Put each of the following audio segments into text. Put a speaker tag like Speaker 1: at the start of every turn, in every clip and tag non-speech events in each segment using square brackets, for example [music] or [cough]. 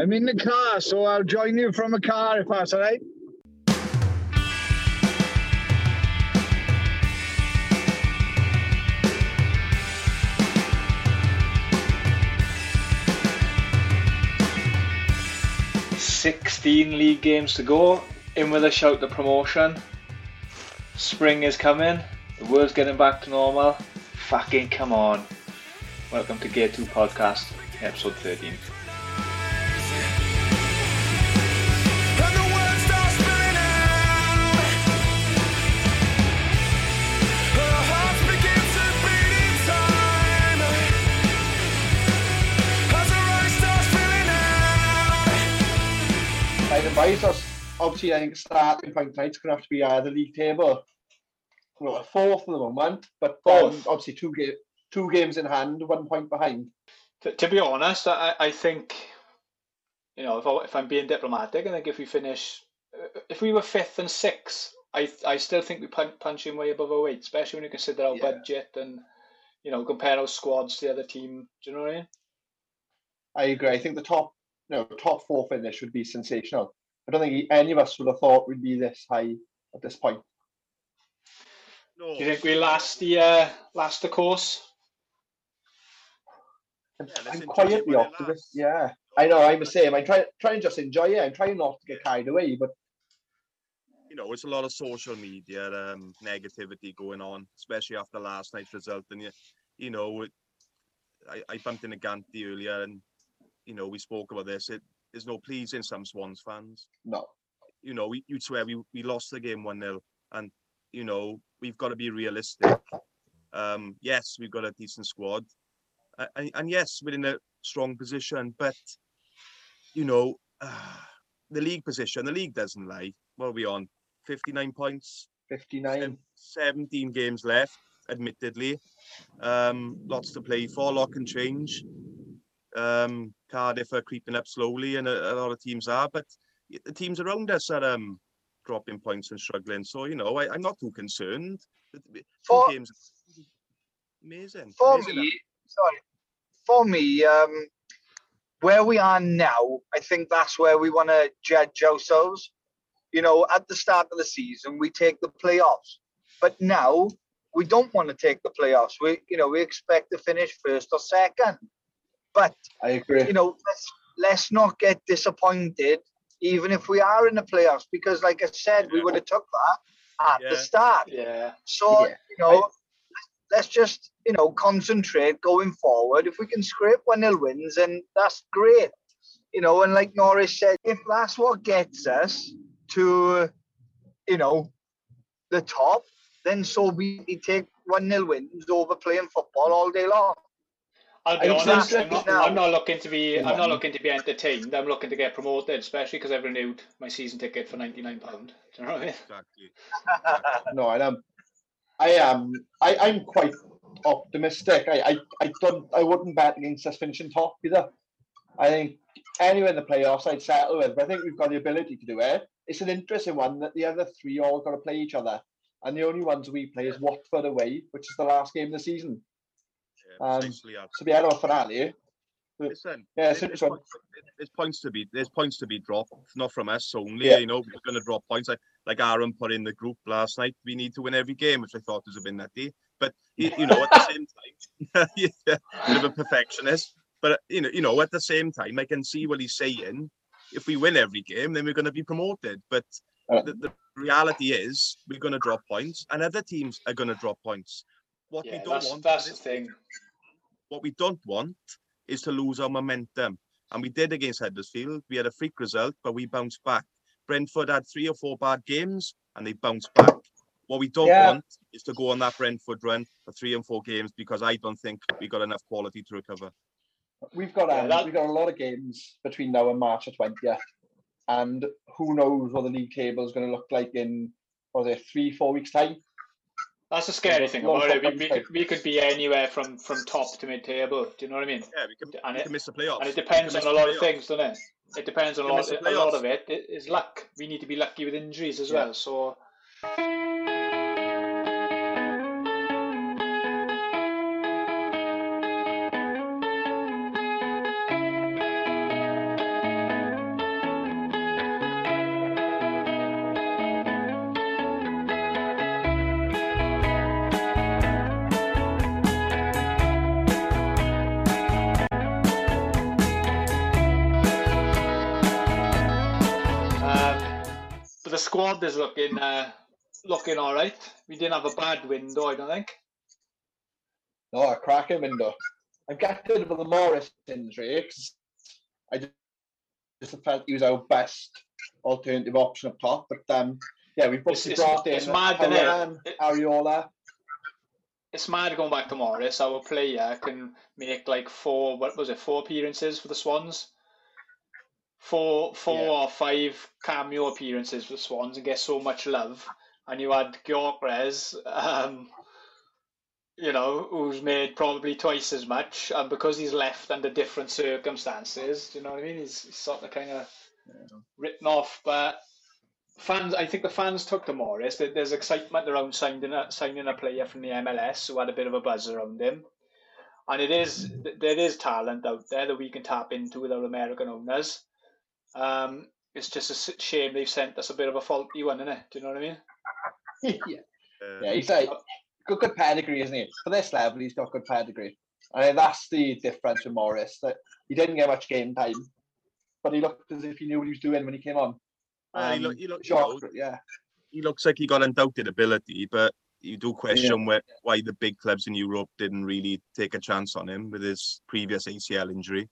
Speaker 1: I'm in the car, so I'll join you from a car if that's all right.
Speaker 2: Sixteen league games to go. In with a shout to promotion. Spring is coming. The world's getting back to normal. Fucking come on. Welcome to Gear 2 Podcast, episode 13.
Speaker 3: Right, obviously I think starting point tonight's gonna have to be either the league table. Well, a fourth at the moment, but um, obviously two ga- two games in hand, one point behind.
Speaker 2: To, to be honest, I, I think, you know, if, I, if I'm being diplomatic, I think if we finish, if we were fifth and sixth, I I still think we punch, punch in way above our weight, especially when you consider our
Speaker 3: Yeah.
Speaker 2: budget and, you know, compare our squads to the other team. Do you know what I mean?
Speaker 3: I agree. I think the top, no, top four finish would be sensational. I don't think any of us would have thought we'd be this high at this point.
Speaker 4: No,
Speaker 2: Do you think we last the uh, last the course?
Speaker 3: I'm,
Speaker 4: Yeah,
Speaker 3: I'm quietly optimistic.
Speaker 4: lasts.
Speaker 3: Yeah, I know. I'm the same. I try try and just enjoy it. I'm trying not to get carried away, but
Speaker 4: you know, it's a lot of social media um, negativity going on, especially after last night's result. And you, you know, it, I, I bumped into Ganti earlier, and you know, we spoke about this. It there's no pleasing some Swans fans.
Speaker 3: no.
Speaker 4: You know, we, you'd swear we, we lost the game one 0 and you know we've got to be realistic. Um, yes, we've got a decent squad, uh, and, and yes, we're in a strong position, but you know, [sighs] the league position, the league doesn't lie. What are we on? 59 points,
Speaker 3: 59.
Speaker 4: 17 games left, admittedly. Um, lots to play for, lot can change. Um, Cardiff are creeping up slowly, and a, a lot of teams are, but the teams around us are um, dropping points and struggling. So, you know, I, I'm not too concerned. The- the- Two
Speaker 1: For-
Speaker 4: games. Amazing.
Speaker 1: For
Speaker 4: amazing.
Speaker 1: me, sorry, for me, um, where we are now, I think that's where we want to judge ourselves. You know, at the start of the season, we take the playoffs, but now we don't want to take the playoffs. We, you know, we expect to finish first or second. But
Speaker 3: I agree.
Speaker 1: you know, let's let's not get disappointed, even if we are in the playoffs, because, like I said, we would have took that at the start.
Speaker 2: Yeah.
Speaker 1: So
Speaker 3: Yeah.
Speaker 1: you know, let's just you know concentrate going forward. If we can scrape one nil wins, and that's great. You know, and like Norris said, if that's what gets us to, you know, the top, then so we we take one nil wins over playing football all day long.
Speaker 2: I'll be
Speaker 3: I was
Speaker 2: honest.
Speaker 3: gonna
Speaker 2: I'm not, I'm not looking to be. I'm not looking to be entertained. I'm looking to get promoted, especially because I've renewed my season ticket for ninety nine pound. Do you know what I mean?
Speaker 4: Exactly. [laughs]
Speaker 3: no, I am. I am. I, I'm quite optimistic. I, I, I don't. I wouldn't bet against us finishing top either. I think anywhere in the playoffs, I'd settle with. But I think we've got the ability to do it. It's an interesting one that the other three all got to play each other, and the only ones we play is Watford away, which is the last game of the season. Um. So we had our finale.
Speaker 4: Listen,
Speaker 3: Yeah,
Speaker 4: there's, points, there's points to be there's points to be dropped, not from us only.
Speaker 3: Yeah.
Speaker 4: You know, we're going to drop points. Like like Aaron put in the group last night. We need to win every game, which I thought was a bit nutty. But you, you know, at the same time, [laughs] yeah, bit of a perfectionist. But you know, you know, at the same time, I can see what he's saying. If we win every game, then we're going to be promoted. But
Speaker 3: Uh,
Speaker 4: the, the reality is, we're going to drop points, and other teams are going to drop points. What we don't
Speaker 2: that's
Speaker 4: want
Speaker 2: that's
Speaker 4: is
Speaker 2: the thing.
Speaker 4: what we don't want is to lose our momentum. And we did against Huddersfield. We had a freak result, but we bounced back. Brentford had three or four bad games and they bounced back. What we don't
Speaker 3: Yeah.
Speaker 4: want is to go on that Brentford run for three and four games because I don't think we got enough quality to recover.
Speaker 3: We've got
Speaker 2: Yeah,
Speaker 3: um,
Speaker 2: that-
Speaker 3: we've got a lot of games between now and March the twentieth, and who knows what the league table is going to look like in was it three four weeks time?
Speaker 2: That's the scary thing about it. We, we, could, we could be anywhere from, from top to mid table. Do you know what I mean?
Speaker 4: Yeah, we can,
Speaker 2: And
Speaker 4: we
Speaker 2: it-
Speaker 4: can miss the playoffs.
Speaker 2: And it depends on a lot of things, doesn't it? It depends on a lot. A lot of it is luck. We need to be lucky with injuries as
Speaker 3: Yeah.
Speaker 2: well. So
Speaker 5: squad is looking uh, looking all right. We didn't have a bad window, I don't think.
Speaker 3: No, a cracking window. I'm gutted with the Morris injury I ju- just felt he was our best alternative option up top. But um, yeah, we
Speaker 5: It's-
Speaker 3: we
Speaker 5: it's-
Speaker 3: brought in
Speaker 5: it's mad? It-
Speaker 3: Arriola.
Speaker 5: It's mad going back to Morris. Our player can make like four. What was it? Four appearances for the Swans. Four, four
Speaker 3: Yeah.
Speaker 5: or five cameo appearances for Swans and get so much love. And you had Gyökeres, um, you know, who's made probably twice as much, and because he's left under different circumstances, do you know what I mean? He's, he's sort of kind of written off. But fans, I think the fans took the Morris. There's excitement around signing a, signing a player from the MLS who had a bit of a buzz around him. And it is there is talent out there that we can tap into with our American owners. Um, it's just a shame they've sent us a bit of a faulty one, isn't it? Do you know what I mean? [laughs]
Speaker 3: yeah,
Speaker 4: Uh,
Speaker 3: yeah, he's like got good pedigree, isn't he? For this level, he's got good pedigree. I mean, that's the difference with Morris. That he didn't get much game time, but he looked as if he knew what he was doing when he came on.
Speaker 4: well, he,
Speaker 3: Um,
Speaker 4: look, he, look, you
Speaker 3: yeah,
Speaker 4: he looks like he got undoubted ability, but you do question where, why the big clubs in Europe didn't really take a chance on him with his previous ACL injury.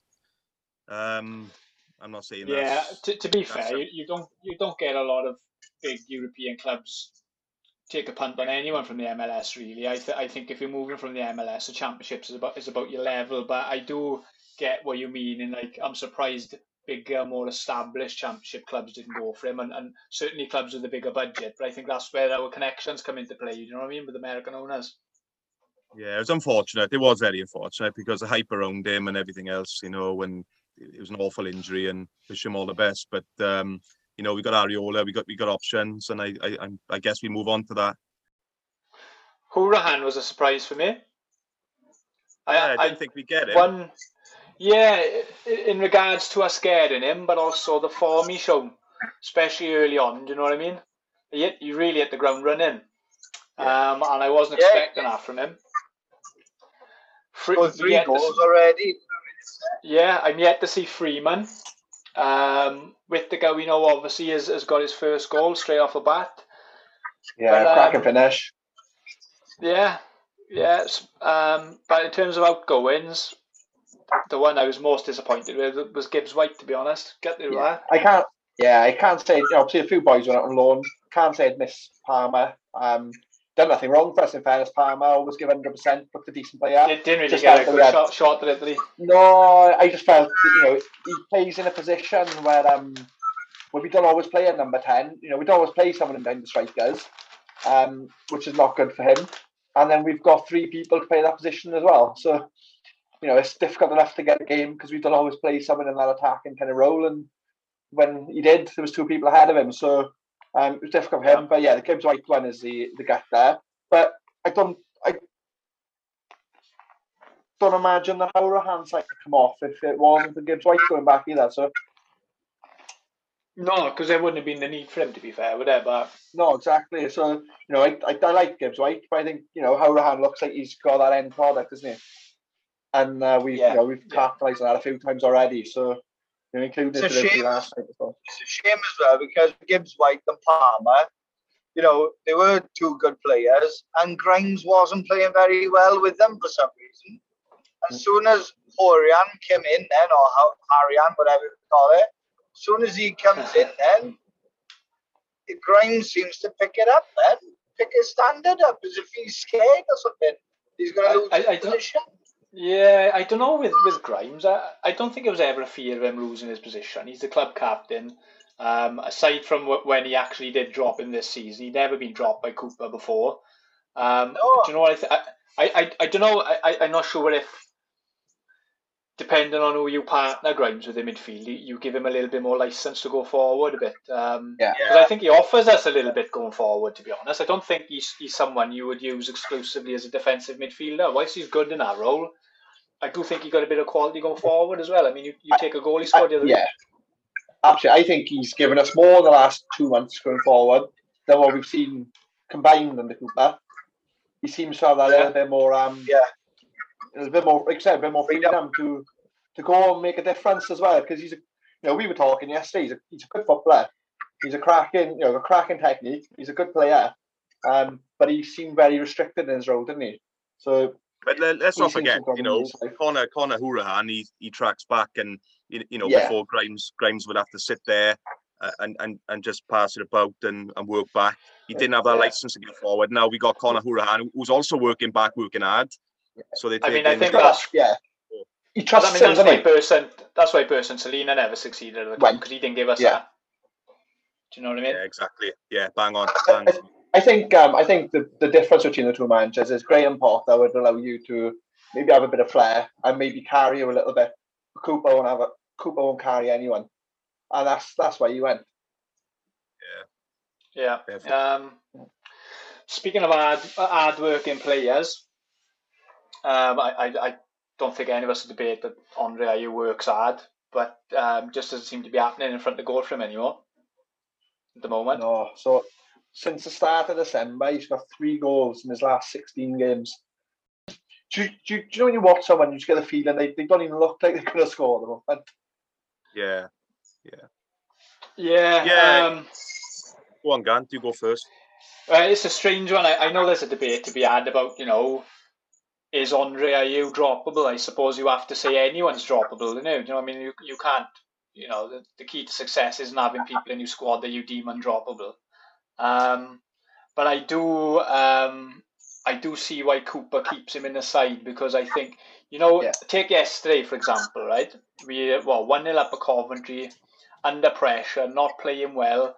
Speaker 4: Um, I'm not saying
Speaker 5: that.
Speaker 4: Yeah.
Speaker 5: To, to be fair, you, you don't you don't get a lot of big European clubs take a punt on anyone from the MLS. Really, I th- I think if you're moving from the MLS, the Championships is about is about your level. But I do get what you mean, and like I'm surprised bigger, uh, more established Championship clubs didn't go for him, and, and certainly clubs with a bigger budget. But I think that's where our connections come into play. You know what I mean with American owners.
Speaker 4: Yeah, it was unfortunate. It was very unfortunate because the hype around him and everything else, you know, when it was an awful injury and wish him all the best. But um, you know, we got Arriola, we got we got options, and I I, I'm- guess we move on to that.
Speaker 5: Hourihane was a surprise for me. I,
Speaker 4: Yeah, I
Speaker 5: I,
Speaker 4: didn't think we'd get him.
Speaker 5: One, yeah, in regards to us scaring him, but also the form he shown, especially early on. Do you know what I mean? He hit, he really hit the ground running, um, and I wasn't
Speaker 1: Yeah.
Speaker 5: expecting that from him. Fre-
Speaker 1: Scored three
Speaker 5: yet to
Speaker 1: goals already.
Speaker 5: Yeah, I'm yet to see Freeman. Um, with the guy we know, obviously, has, has got his first goal straight off the bat.
Speaker 3: yeah,
Speaker 5: But, um,
Speaker 3: cracking finish.
Speaker 5: Yeah, yeah. Um, but in terms of outgoings, the one I was most disappointed with was Gibbs White. To be honest, get the
Speaker 3: Yeah. I can't. Yeah, I can't say. Obviously a few boys went out on loan. Can't say I'd miss Palmer. Um, done nothing wrong for us in fairness. Palmer always give hundred percent. Looked a decent player.
Speaker 5: It didn't really
Speaker 3: Just
Speaker 5: get a good shot, shot did?
Speaker 3: No, I just felt you know he plays in a position where um where we don't always play at number ten. You know, we don't always play someone in behind the strikers, um, which is not good for him. And then we've got three people to play that position as well. So you know it's difficult enough to get a game because we don't always play someone in that attacking kind of role. And when he did, there was two people ahead of him, so um, it was difficult for him. But yeah, the Gibbs White one is the the gut there. But I don't I don't imagine the Hourihane side could come off if it wasn't for Gibbs White going back either. So
Speaker 5: No, because there wouldn't have been the need for him. To be fair, would there? But
Speaker 3: no, exactly. So you know, I, I, I like Gibbs White, but I think you know Hourihane looks like he's got that end product, isn't he? And uh, we've
Speaker 5: Yeah,
Speaker 3: you know we've
Speaker 5: yeah.
Speaker 3: capitalised on that a few times already. So you know, including
Speaker 1: It's a shame.
Speaker 3: last night as well.
Speaker 1: It's a shame as well because Gibbs White and Palmer, you know, they were two good players, and Grimes wasn't playing very well with them for some reason. As mm. soon as Horian came in, then or how Harian, whatever you call it, as soon as he comes in, [laughs] then it- Grimes seems to pick it up. Then pick his standard up as if he's scared or something. He's going
Speaker 5: I-
Speaker 1: to lose
Speaker 5: I-
Speaker 1: his
Speaker 5: I don't-
Speaker 1: position.
Speaker 5: Yeah, I don't know with with Grimes. I, I don't think it was ever a fear of him losing his position. He's the club captain. Um, aside from wh- when he actually did drop in this season, he'd never been dropped by Cooper before. Um,
Speaker 1: No.
Speaker 5: Do you know what I, th- I, I, I, I don't know. I, I, I'm not sure if, depending on who you partner Grimes with in midfield, you, you give him a little bit more license to go forward a bit. Um,
Speaker 3: Yeah.
Speaker 5: Because I think he offers us a little bit going forward, to be honest. I don't think he's, he's someone you would use exclusively as a defensive midfielder. Whilst he's good in that role, I do think he got a bit of quality going forward as well. I mean, you, you take a goal he scored the other
Speaker 3: yeah, absolutely. I think he's given us more the last two months going forward than what we've seen combined under Cooper. He seems to have that
Speaker 5: Yeah.
Speaker 3: little bit more um
Speaker 1: Yeah.
Speaker 3: A bit more like I said, a bit more freedom to to go and make a difference as well. Because he's a you know, we were talking yesterday, he's a he's a good footballer. He's a cracking, you know, a cracking technique. He's a good player, um, but he seemed very restricted in his role, didn't he? So
Speaker 4: But let, us not forget, you know. Connor Conor Hourihane, he he tracks back and you you know
Speaker 3: Yeah.
Speaker 4: before Grimes Grimes would have to sit there uh, and and and just pass it about and, and work back. He didn't have that
Speaker 3: Yeah.
Speaker 4: license to get forward. Now we got Conor Hourihane, who's also working back, working hard. So they
Speaker 5: I mean, I think that's-
Speaker 3: yeah, You
Speaker 5: trust
Speaker 3: trusts
Speaker 5: I mean,
Speaker 3: him,
Speaker 5: that's
Speaker 3: doesn't
Speaker 5: why
Speaker 3: he?
Speaker 5: Bersant, that's why Bersant Celina never succeeded at the
Speaker 3: Right.
Speaker 5: because he didn't give us
Speaker 3: Yeah.
Speaker 5: that. Do you know what I mean?
Speaker 4: yeah, exactly. Yeah, bang on. Bang on.
Speaker 3: I think um, I think the, the difference between the two managers is Graham Potter would allow you to maybe have a bit of flair and maybe carry you a little bit. Cooper won't have a Cooper won't carry anyone, and that's that's why you went.
Speaker 5: Yeah.
Speaker 4: Definitely.
Speaker 5: Um, speaking of hard, hard working players, um, I, I, I don't think any of us would debate that Andre Ayew works hard, but um, just doesn't seem to be happening in front of the goal for him anymore at the moment.
Speaker 3: No, so since the start of December, he's got three goals in his last sixteen games. Do you, do, you, do you know when you watch someone, you just get the feeling they, they don't even look like they're going to score them? And
Speaker 4: Yeah.
Speaker 5: Yeah.
Speaker 4: Yeah.
Speaker 5: Um,
Speaker 4: Go on, Gant, you go first.
Speaker 5: Uh, it's a strange one. I, I know there's a debate to be had about, you know, is Andre Ayew droppable? I suppose you have to say anyone's droppable, you know. You know, what I mean, you you can't. You know, the, the key to success isn't having people in your squad that you deem undroppable. Um, but I do, um, I do see why Cooper keeps him in the side because I think, you know,
Speaker 3: Yeah.
Speaker 5: take yesterday for example, right? We well one 0 up at Coventry, under pressure, not playing well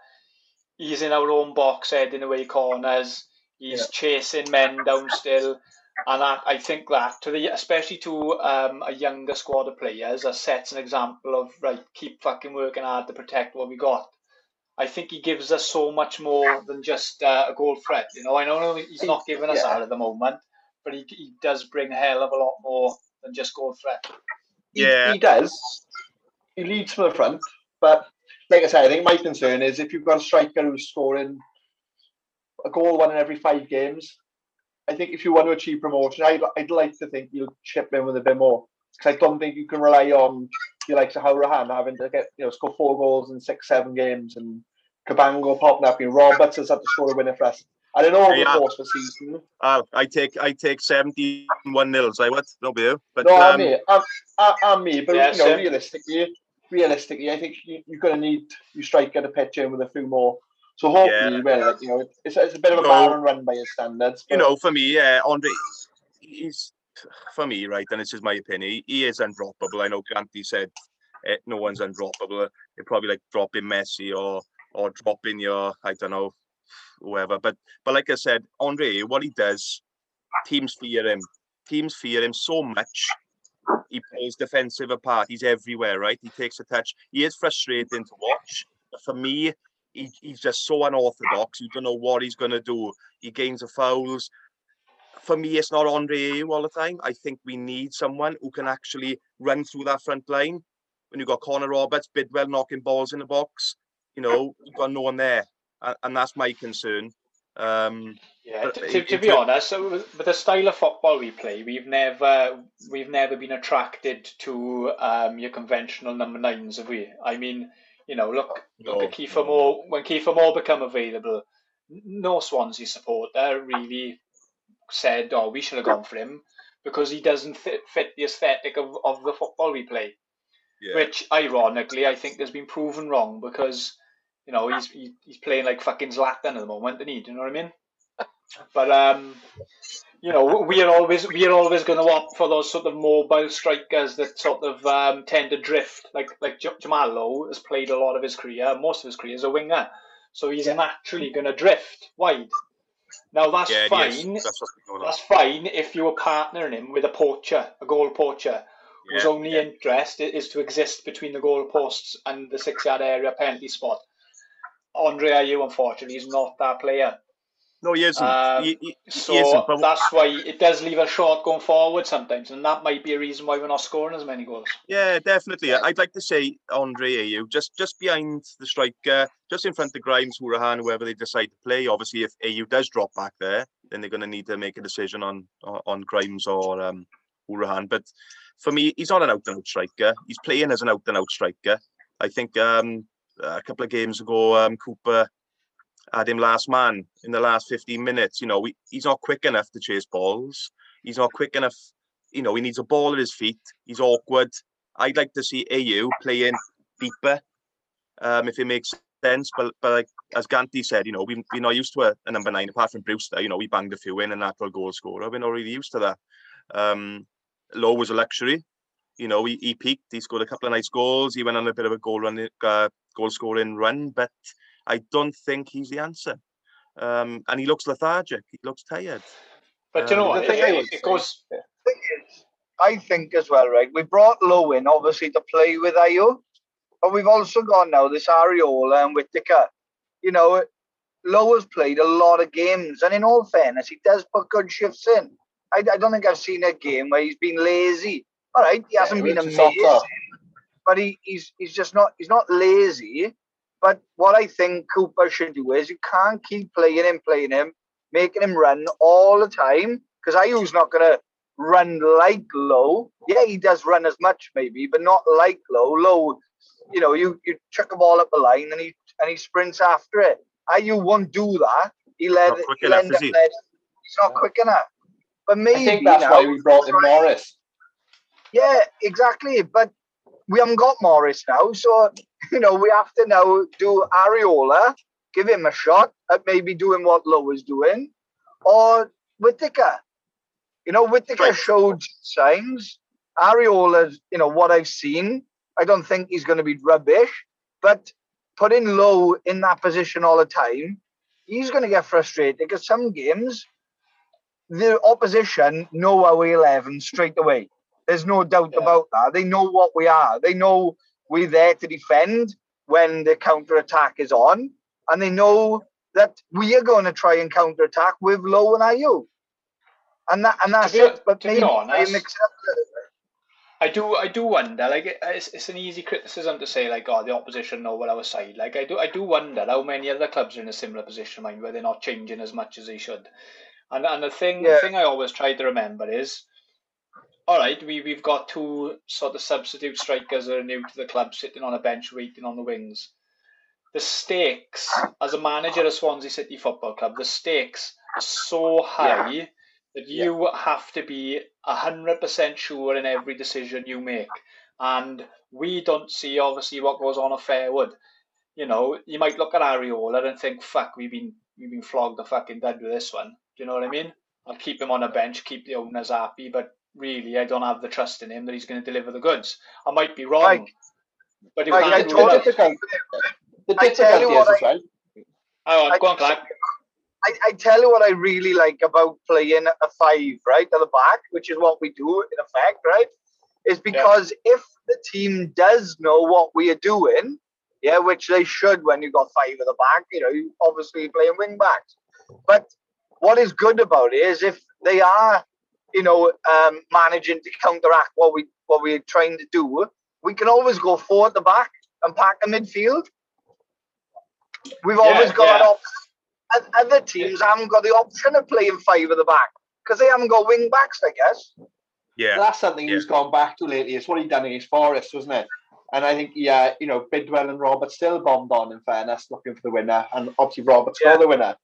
Speaker 5: he's in our own box heading away corners. He's
Speaker 3: Yeah.
Speaker 5: chasing men down still, and that, I think that to the especially to um, a younger squad of players, that sets an example of right, keep fucking working hard to protect what we got. I think he gives us so much more than just uh, a goal threat. You know, I know he's not giving us
Speaker 3: Yeah.
Speaker 5: that at the moment, but he, he does bring a hell of a lot more than just goal threat.
Speaker 3: he,
Speaker 4: Yeah.
Speaker 3: he does. He leads from the front, but like I said, I think my concern is if you've got a striker who's scoring a goal one in every five games, I think if you want to achieve promotion, I'd, I'd like to think you'll chip in with a bit more. Because I don't think you can rely on you like Hourihane having to get you know score four goals in six, seven games and Cabango popping up and Roberts has had to score a winner for us. I don't know over
Speaker 4: Yeah.
Speaker 3: the course of the season.
Speaker 4: Uh, I take I take 71 nils. I would. No be you. But
Speaker 3: no,
Speaker 4: um,
Speaker 3: me, I'm, I'm, I'm me, but
Speaker 5: Yeah,
Speaker 3: you know,
Speaker 5: same.
Speaker 3: realistically, realistically, I think you, you're going to need you strike striker to pitch in with a few more. So hopefully,
Speaker 4: Yeah.
Speaker 3: like, you know, it's, it's a bit of a
Speaker 4: No.
Speaker 3: barren run by his standards.
Speaker 4: you know, for me, yeah, Andre, he's for me, right, and this is my opinion. He, he is undroppable. I know Granty said eh, no one's undroppable. You're probably like dropping Messi or or dropping your, I don't know, whoever. But but like I said, Andre, what he does, teams fear him. Teams fear him so much. He plays defensive apart. He's everywhere, right? He takes a touch. He is frustrating to watch. But for me, he, he's just so unorthodox. You don't know what he's going to do. He gains the fouls. For me, it's not Andre Ayew all the time. I think we need someone who can actually run through that front line. When you've got Connor Roberts, Bidwell knocking balls in the box, you know, you've got no one there. And, and that's my concern. Um,
Speaker 5: Yeah, to, to, to be honest, with with the style of football we play, we've never we've never been attracted to um, your conventional number nines, have we? I mean, you know, look look at Kieffer
Speaker 4: no.
Speaker 5: Moore when Kieffer Moore become available. No Swansea supporter really said, "Oh, we should have gone for him," because he doesn't fit, fit the aesthetic of, of the football we play
Speaker 4: yeah.
Speaker 5: which ironically I think has been proven wrong because you know he's he, he's playing like fucking Zlatan at the moment, isn't he? Do you know what I mean? But um, you know we are always we are always going to opt for those sort of mobile strikers that sort of um, tend to drift. Like like J- Jamal Lowe has played a lot of his career, most of his career as a winger, so he's naturally going to drift wide. Now that's
Speaker 4: yeah,
Speaker 5: fine.
Speaker 4: yes, that's what's going on.
Speaker 5: That's fine if you were partnering him with a poacher, a goal poacher whose only
Speaker 4: yeah.
Speaker 5: interest is to exist between the goal posts and the six yard area penalty spot. Andre Ayew, unfortunately, is not that player.
Speaker 4: No, he isn't.
Speaker 5: Um,
Speaker 4: he, he, he
Speaker 5: So
Speaker 4: isn't. But
Speaker 5: that's why it does leave us short going forward sometimes, and that might be a reason why we're not scoring as many goals.
Speaker 4: Yeah, definitely. I'd like to say Andre Ayew, just just behind the striker, just in front of Grimes, Hourihane, whoever they decide to play. Obviously, if Ayew does drop back there, then they're going to need to make a decision on on Grimes or um, Hourihane. But for me, he's not an out and out striker. He's playing as an out and out striker. I think, um, a couple of games ago, um, Cooper had him last man in the last 15 minutes. You know, we, he's not quick enough to chase balls. He's not quick enough. You know, he needs a ball at his feet. He's awkward. I'd like to see Ayew playing deeper, um, if it makes sense. But but like as Ganti said, you know, we, we're not used to a, a number nine apart from Brewster. You know, we banged a few in and natural goal scorer. We're not really used to that. Um, Lowe was a luxury. You know, he, he peaked. He scored a couple of nice goals. He went on a bit of a goal run, uh, goal scoring run. But I don't think he's the answer. Um, and he looks lethargic. He looks tired.
Speaker 5: But you know
Speaker 4: Um,
Speaker 5: what?
Speaker 3: the
Speaker 5: It,
Speaker 3: thing I
Speaker 5: it,
Speaker 3: would
Speaker 5: it goes.
Speaker 1: thing is, I think as well, right? We brought Lowe in obviously to play with Ayew, but we've also got now this Arriola and Whittaker. You know, Lowe has played a lot of games, and in all fairness, he does put good shifts in. I, I don't think I've seen a game where he's been lazy. All right, he hasn't
Speaker 3: Yeah,
Speaker 1: been
Speaker 3: is
Speaker 1: amazing, but he, he's he's just not he's not lazy. But what I think Cooper should do is you can't keep playing him, playing him, making him run all the time because Ayew's not going to run like Lowe. Yeah, he does run as much maybe, but not like Lowe. Lowe, you know, you you chuck a ball up the line and he and he sprints after it. Ayu won't do that. He let
Speaker 4: Not
Speaker 1: he'll
Speaker 4: enough,
Speaker 1: end up
Speaker 4: he?
Speaker 1: let- he's not quick enough. But maybe
Speaker 3: I think that's
Speaker 1: now,
Speaker 3: why we brought in Morris.
Speaker 1: yeah, exactly. But we haven't got Morris now, so [laughs] you know we have to now do Arriola, give him a shot at maybe doing what Lowe is doing, or Whittaker. You know, Whittaker
Speaker 4: Right.
Speaker 1: showed signs. Arriola, you know, what I've seen, I don't think he's going to be rubbish, but putting Lowe in that position all the time, he's going to get frustrated because some games, the opposition know our 11 straight away. There's no doubt
Speaker 5: Yeah.
Speaker 1: about that. They know what we are. They know we're there to defend when the counter attack is on, and they know that we are going to try and counter attack with Lowe and Ayew. And that and that's
Speaker 5: be-
Speaker 1: it. But
Speaker 5: to be honest. I do, I do wonder. Like, it's, it's an easy criticism to say, like, oh, the opposition know what our side. Like, I do, I do wonder how many other clubs are in a similar position, mind, where they're not changing as much as they should. And and the thing,
Speaker 1: Yeah.
Speaker 5: the thing I always try to remember is, all right, we we've got two sort of substitute strikers that are new to the club, sitting on a bench, waiting on the wings. The stakes as a manager of Swansea City Football Club, the stakes are so high that you have to be hundred percent sure in every decision you make. And we don't see obviously what goes on at Fairwood. You know, you might look at Arriola and think, "Fuck, we've been we've been flogged the fucking dead with this one." Do you know what I mean? I'll keep him on a bench, keep the owners happy, but really, I don't have the trust in him that he's going to deliver the goods. I might be wrong,
Speaker 1: Like-
Speaker 5: but he
Speaker 1: like,
Speaker 5: can't
Speaker 1: I told
Speaker 5: that.
Speaker 1: you-
Speaker 3: difficult, the
Speaker 1: I tell you
Speaker 3: difficulty
Speaker 1: what
Speaker 3: is as well.
Speaker 5: Hang on,
Speaker 1: I-
Speaker 5: go on, Clark.
Speaker 1: I, I tell you what I really like about playing a five, right, at the back, which is what we do in effect, right? Is because if the team does know what we are doing, yeah, which they should when you've got five at the back, you know, you obviously playing wing backs. But what is good about it is if they are, you know, um, managing to counteract what we what we're trying to do, we can always go forward at the back and pack the midfield. We've always
Speaker 5: Yeah,
Speaker 1: got
Speaker 5: yeah.
Speaker 1: that option. And other teams haven't got the option of playing five at the back because they haven't got wing backs, I guess.
Speaker 4: Yeah.
Speaker 3: That's something
Speaker 4: Yeah.
Speaker 3: he's gone back to lately. It's what he done against Forest, wasn't it? And I think, yeah, you know, Bidwell and Robert still bombed on, in fairness, looking for the winner. And obviously, Robert scored
Speaker 1: Yeah.
Speaker 3: the winner.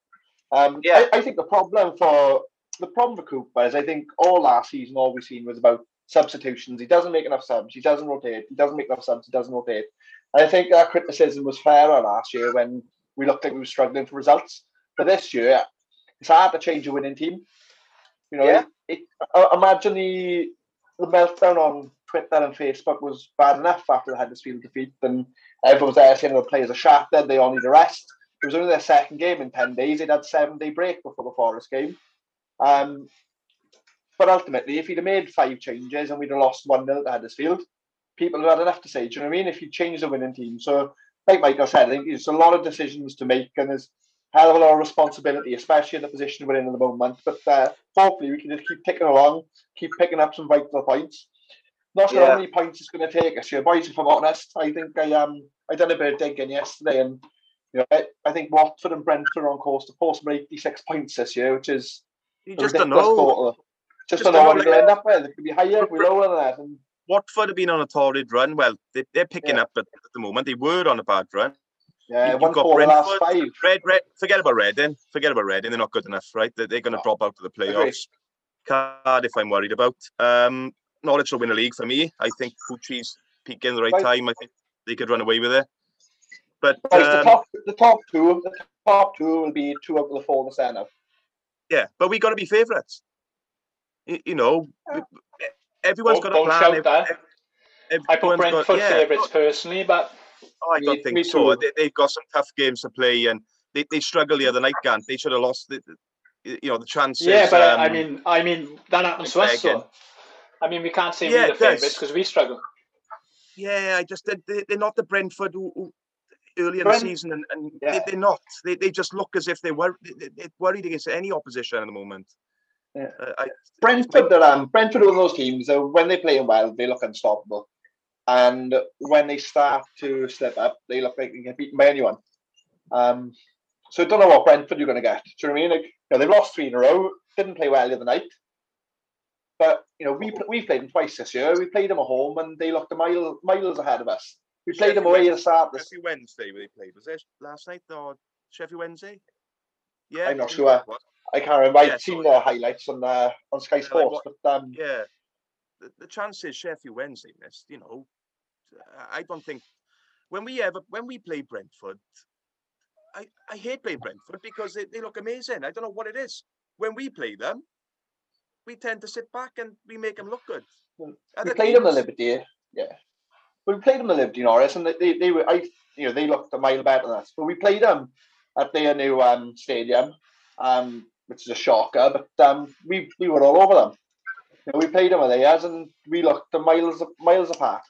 Speaker 3: Um,
Speaker 1: Yeah.
Speaker 3: I, I think the problem for the problem for Cooper is I think all last season, all we've seen was about substitutions. He doesn't make enough subs. He doesn't rotate. He doesn't make enough subs. He doesn't rotate. And I think that criticism was fairer last year when we looked like we were struggling for results. But this year, it's hard to change a winning team. You know,
Speaker 1: Yeah.
Speaker 3: it, uh, imagine the the meltdown on Twitter and Facebook was bad enough after the Huddersfield defeat, and everyone was there saying the players are shattered, they all need a rest. It was only their second game in 10 days. They'd had seven day break before the Forest game. Um, but ultimately, if he'd have made five changes and we'd have lost 1 0 to Huddersfield, people would have had enough to say. Do you know what I mean? If you change the winning team. So, like Michael said, I think there's a lot of decisions to make and there's a hell of a lot of responsibility, especially in the position we're in at the moment. But uh, hopefully, we can just keep ticking along, keep picking up some vital points. Not sure
Speaker 1: Yeah.
Speaker 3: how many points it's going to take us here, boys. If I'm honest, I think I um I done a bit of digging yesterday, and you know I, I think Watford and Brentford are on course to for 86 points this year, which is
Speaker 4: You
Speaker 3: a
Speaker 4: just don't know.
Speaker 3: Just,
Speaker 4: Just
Speaker 3: don't know what
Speaker 4: know,
Speaker 3: it'll end up with. It could be higher, could be lower than that. And
Speaker 4: Watford have been on a torrid run. Well, they, they're picking
Speaker 3: Yeah.
Speaker 4: up at, at the moment. They were on a bad run.
Speaker 3: Yeah,
Speaker 4: You've
Speaker 3: one
Speaker 4: got
Speaker 3: four the last five.
Speaker 4: Red, red, forget about Reading. Forget about Reading. They're not good enough, right? They're, they're going to
Speaker 3: No.
Speaker 4: drop out of the playoffs. Cardiff, I'm worried about. Um, Norwich will win the league for me. I think Pukki's peaking the right
Speaker 3: Right.
Speaker 4: time. I think they could run away with it. But
Speaker 3: Right, the
Speaker 4: um,
Speaker 3: top, the top two, the top two will be two out of the four in the centre.
Speaker 4: Yeah, but we got to be favourites. You, you know,
Speaker 3: Yeah.
Speaker 4: everyone's
Speaker 5: Don't-
Speaker 4: got a
Speaker 5: don't
Speaker 4: plan.
Speaker 5: shout
Speaker 4: ev-
Speaker 5: that.
Speaker 4: ev-
Speaker 5: I put Brentford
Speaker 4: yeah.
Speaker 5: favourites personally, but
Speaker 4: Oh, I
Speaker 3: Me-
Speaker 4: don't think so.
Speaker 3: too.
Speaker 4: They, they've got some tough games to play, and they, they struggled the other night. Gant. They should have lost. The, the- you know, the chances.
Speaker 5: yeah, but I- I
Speaker 4: um,
Speaker 5: mean, I mean that happens to us.
Speaker 4: Megan.
Speaker 5: So. I mean, we can't say
Speaker 4: Yeah,
Speaker 5: we're the favourites because we struggle.
Speaker 4: yeah, I just they, they- they're not the Brentford who, who early in the season, and, and
Speaker 3: Yeah.
Speaker 4: they, they're not. They, they just look as if they were they, worried against any opposition at the moment.
Speaker 3: Yeah.
Speaker 4: Uh, I,
Speaker 3: Brentford, are, um, Brentford are one of those teams. Uh, when they're playing well, they look unstoppable, and when they start to slip up, they look like they can get beaten by anyone. Um, so I don't know what Brentford you're going to get. Do you know what I mean? Like, you know, they've lost three in a row. Didn't play well the other night, but you know we we played them twice this year. We played them at home, and they looked a mile miles ahead of us. We played them away at the start.
Speaker 4: Sheffield Wednesday where they played was it last night or Sheffield Wednesday? Yeah,
Speaker 3: I'm not sure. I can't remember. I've seen the highlights on uh, on Sky
Speaker 4: like
Speaker 3: Sports, but um,
Speaker 4: Yeah, the, the chances Sheffield Wednesday missed. You know, I- don't think when we ever when we play Brentford, I I hate playing Brentford because they, they look amazing. I don't know what it is. When we play them, we tend to sit back and we make them look good.
Speaker 3: Well, we played them at
Speaker 4: teams-
Speaker 3: Liberty, yeah. We played them at Liberty Norris, and they, they, were, I, you know, they looked a mile better than us. But we played them at their new um, stadium, um, which is a shocker. But um, we we were all over them. You know, we played them at theirs, and we looked a miles miles apart.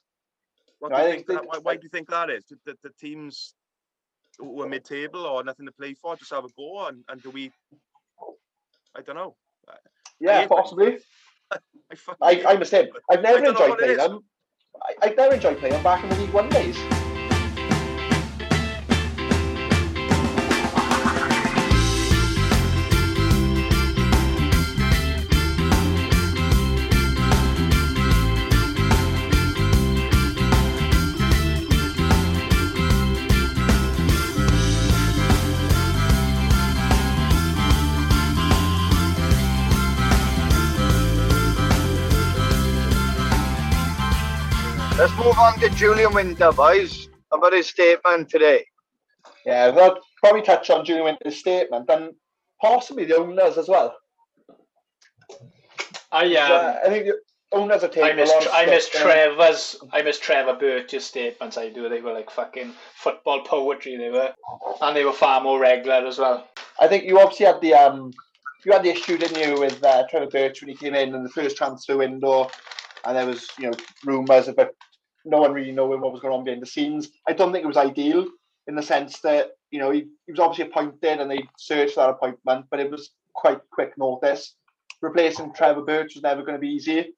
Speaker 4: What do you think?
Speaker 3: think
Speaker 4: That, why, why do you think that is? The, the, teams were mid-table or nothing to play for just have a go, and, and do we? I don't know.
Speaker 3: Yeah, possibly.
Speaker 4: I,
Speaker 3: I, [laughs]
Speaker 4: I,
Speaker 3: I'm the same. I've never enjoyed playing them. I, I've never enjoyed playing back in the League One days.
Speaker 1: Move on to Julian Winter, boys. About his statement today.
Speaker 3: Yeah, we'll probably touch on Julian Winter's statement and possibly the owners as well.
Speaker 5: I um,
Speaker 3: Uh, I think the owners are taking
Speaker 5: I
Speaker 3: a
Speaker 5: miss
Speaker 3: lot of
Speaker 5: I miss Trevor's I miss Trevor Birch's statements. I do. They were like fucking football poetry. They were, and they were far more regular as well.
Speaker 3: I think you obviously had the um, you had the issue, didn't you, with uh, Trevor Birch when he came in in the first transfer window, and there was you know rumours about no one really knowing what was going on behind the scenes. I don't think it was ideal in the sense that you know he, he was obviously appointed and they searched for that appointment, but it was quite quick notice. Replacing Trevor Birch was never going to be easy,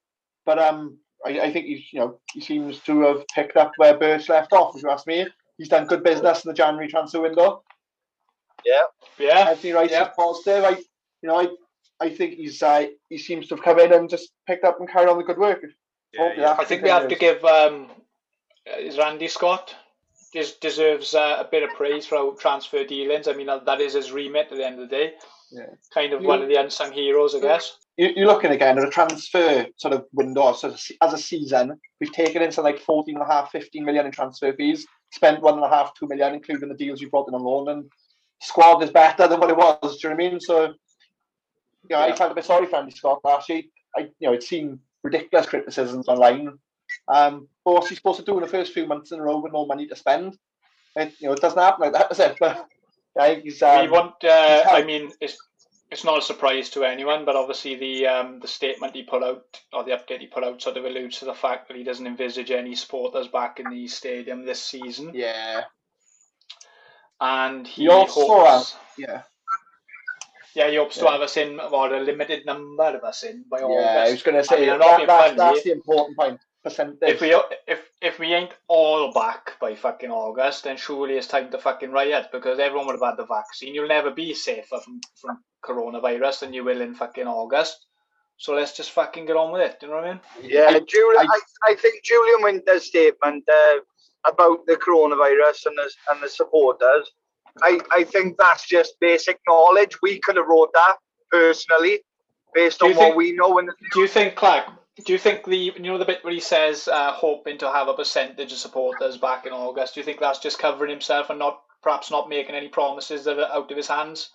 Speaker 3: but um, I, I think he's you know he seems to have picked up where Birch left off. If you ask me, he's done good business in the January transfer window.
Speaker 5: Yeah, Yeah.
Speaker 3: Anthony Wright
Speaker 5: yeah.
Speaker 3: is positive. I, you know, I, I think he's uh, he seems to have come in and just picked up and carried on the good work.
Speaker 4: Yeah, yeah.
Speaker 5: I think we have to give um, is Andy Scott des- deserves uh, a bit of praise for our transfer dealings. I mean that that is his remit at the end of the day.
Speaker 3: Yeah.
Speaker 5: Kind of
Speaker 3: You-
Speaker 5: one of the unsung heroes, I guess.
Speaker 3: You, you're looking again at a transfer sort of window. So as a season, we've taken in something like 14 and a half, 15 million in transfer fees. Spent one and a half, two million, including the deals you brought in on loan, and squad is better than what it was. Do you know what I mean? So, you know, I
Speaker 5: Yeah.
Speaker 3: felt a bit sorry for Andy Scott last year. I, you know, I'd seen ridiculous criticisms online. Um, but what's he supposed to do in the first few months in a row with no money to spend? It, you know, it doesn't happen like that, [laughs] does it? But yeah, I he's. Um,
Speaker 5: we want. Uh, I mean, it's it's not a surprise to anyone, but obviously the um, the statement he put out or the update he put out sort of alludes to the fact that he doesn't envisage any supporters back in the stadium this season,
Speaker 3: yeah,
Speaker 5: and he,
Speaker 3: He also,
Speaker 5: hopes.
Speaker 3: yeah,
Speaker 5: Yeah, he hopes to
Speaker 3: Yeah.
Speaker 5: have us in, or a limited number of us in by
Speaker 3: yeah. I was going to say
Speaker 5: I'm
Speaker 3: that, that's,
Speaker 5: funny.
Speaker 3: that's the important point. Percentage.
Speaker 5: If we if if we ain't all back by fucking August, then surely it's time to fucking riot because everyone would have had the vaccine. You'll never be safer from, from coronavirus than you will in fucking August. So let's just fucking get on with it. Do you know what I mean?
Speaker 1: Yeah,
Speaker 3: I-
Speaker 1: Julian.
Speaker 3: I-
Speaker 1: I, I think Julian Winter's statement. Uh, about the coronavirus and the, and the supporters. I, I think that's just basic knowledge. We could have wrote that personally, based on
Speaker 5: you
Speaker 1: what
Speaker 5: think-
Speaker 1: we know. And
Speaker 5: Do you think, Clark? Do you think the you know the bit where he says uh, hoping to have a percentage of supporters back in August? Do you think that's just covering himself and not perhaps not making any promises that are out of his hands?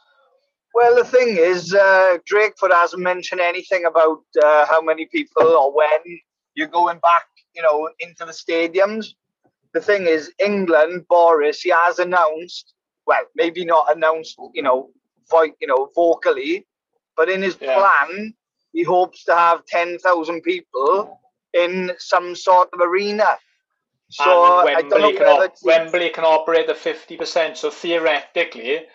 Speaker 1: Well, the thing is, uh, Drakeford hasn't mentioned anything about uh, how many people or when you're going back, you know, into the stadiums. The thing is, England, Boris, he has announced, well, maybe not announced, you know, vo- you know, vocally, but in his
Speaker 5: Yeah.
Speaker 1: plan, he hopes to have 10,000 people in some sort of arena. So
Speaker 5: and
Speaker 1: I don't know
Speaker 5: Wembley can, op- Wembley can operate at fifty percent. So theoretically,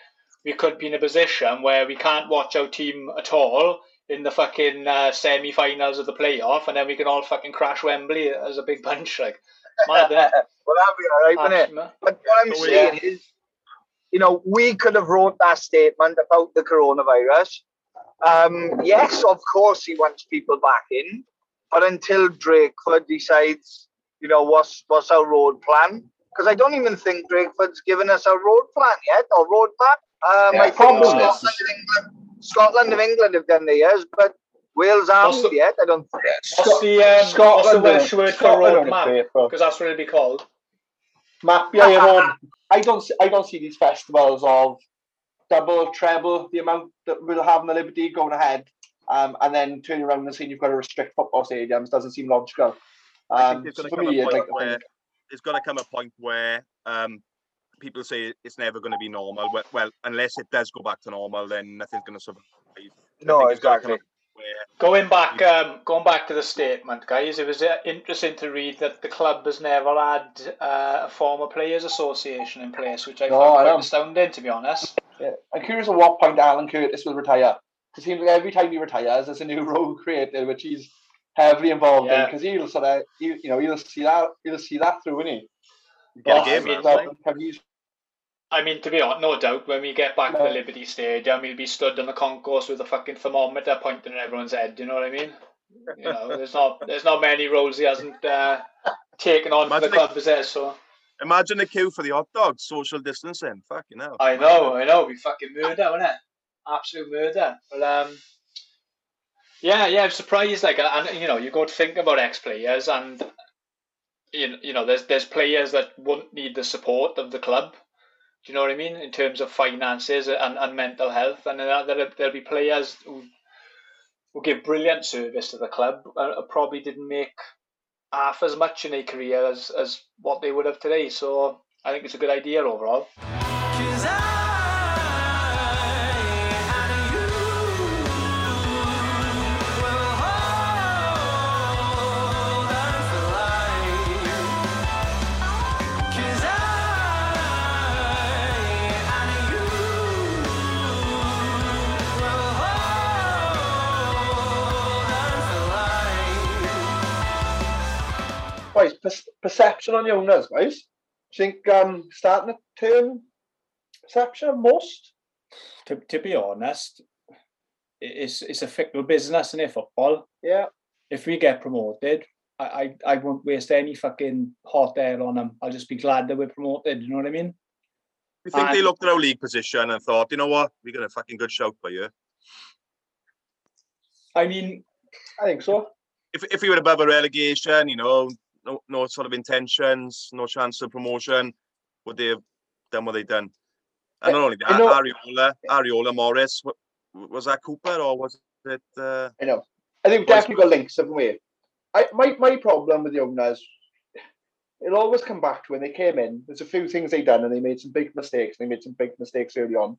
Speaker 5: we could be in a position where we can't watch our team at all in the fucking uh, semi-finals of the playoff, and then we can all fucking crash Wembley as a big [laughs] bunch. Like, mad, [laughs]
Speaker 1: well, that'd be all right, wouldn't it? But what I'm
Speaker 4: So
Speaker 1: saying is, you know, we could have wrote that statement about the coronavirus. Um, yes, of course, he wants people back in, but until Drakeford decides, you know, what's what's our road plan? Because I don't even think Drakeford's given us a road plan yet or road map. Um,
Speaker 3: Yeah,
Speaker 1: I think Scotland
Speaker 3: is-
Speaker 1: and, England, Scotland and England have done theirs, but Wales haven't yet. I don't think.
Speaker 5: What's the, um, what's the
Speaker 3: Scotland,
Speaker 5: Welsh
Speaker 3: don't-
Speaker 5: word for
Speaker 3: Scotland
Speaker 5: road
Speaker 3: don't
Speaker 5: map? Because that's what it'll be called.
Speaker 3: Map yeah, your own. I don't see, I don't see these festivals of double, treble the amount that we'll have in the Liberty going ahead, um, and then turning around and saying you've got to restrict football stadiums doesn't seem logical. Um,
Speaker 4: there's
Speaker 3: so
Speaker 4: going to
Speaker 3: for
Speaker 4: come
Speaker 3: me,
Speaker 4: a
Speaker 3: I'd
Speaker 4: point
Speaker 3: like to
Speaker 4: where
Speaker 3: think,
Speaker 4: there's going to come a point where um, people say it's never going to be normal. Well, well, unless it does go back to normal, then nothing's going to survive.
Speaker 1: No,
Speaker 4: think it's gonna come
Speaker 1: exactly.
Speaker 4: A point Where
Speaker 5: Going back, um, going back to the statement, guys, it was uh, interesting to read that the club has never had uh, a former players' association in place, which I
Speaker 3: No,
Speaker 5: found
Speaker 3: I
Speaker 5: quite
Speaker 3: know.
Speaker 5: astounding, to be honest.
Speaker 3: yeah. I'm curious at what point Alan Curtis will retire. It seems like every time he retires, there's a new [laughs] role created, which he's heavily involved in because he'll sort of, you, you know, he'll see that, he'll see that through, won't he?
Speaker 4: get a game, man.
Speaker 3: So, he's-
Speaker 5: I mean, to be honest, no doubt, when we get back to the Liberty Stadium, he'll be stood on the concourse with a fucking thermometer pointing at everyone's head. You know what I mean? You know, [laughs] there's not, there's not many roles he hasn't uh, taken on for the club, is there? So
Speaker 4: Imagine the queue for the hot dogs, social distancing. Fucking hell.
Speaker 5: I know, I know, we fucking murder, wasn't it? Absolute murder. But um, yeah, yeah, I'm surprised. Like, and you know, you go to think about ex-players, and you you know, there's there's players that won't need the support of the club. Do you know what I mean? In terms of finances and, and mental health, and then there there'll be players who who give brilliant service to the club, uh, probably didn't make half as much in their career as as what they would have today. So I think it's a good idea overall.
Speaker 3: Guys, per- perception on the owners, guys. Do you think um, starting to turn perception on most?
Speaker 6: to, to be honest, it's it's a fickle business in a football.
Speaker 3: Yeah.
Speaker 6: If we get promoted, I, I I won't waste any fucking hot air on them. I'll just be glad that we're promoted. You know what I mean?
Speaker 4: You think they looked at our league position and thought, you know what, we got a fucking good shout for you.
Speaker 6: I mean,
Speaker 3: I think so.
Speaker 4: If if we were above a relegation, you know, no no sort of intentions, no chance of promotion, would they have done what they done? And not only that,
Speaker 3: know-
Speaker 4: Arriola, Arriola Morris, wa- was that Cooper or was it? Uh,
Speaker 3: I know. I think we've definitely got links, haven't we? I, my, my problem with the owners, it'll always come back to when they came in. There's a few things they done and they made some big mistakes. They made some big mistakes early on.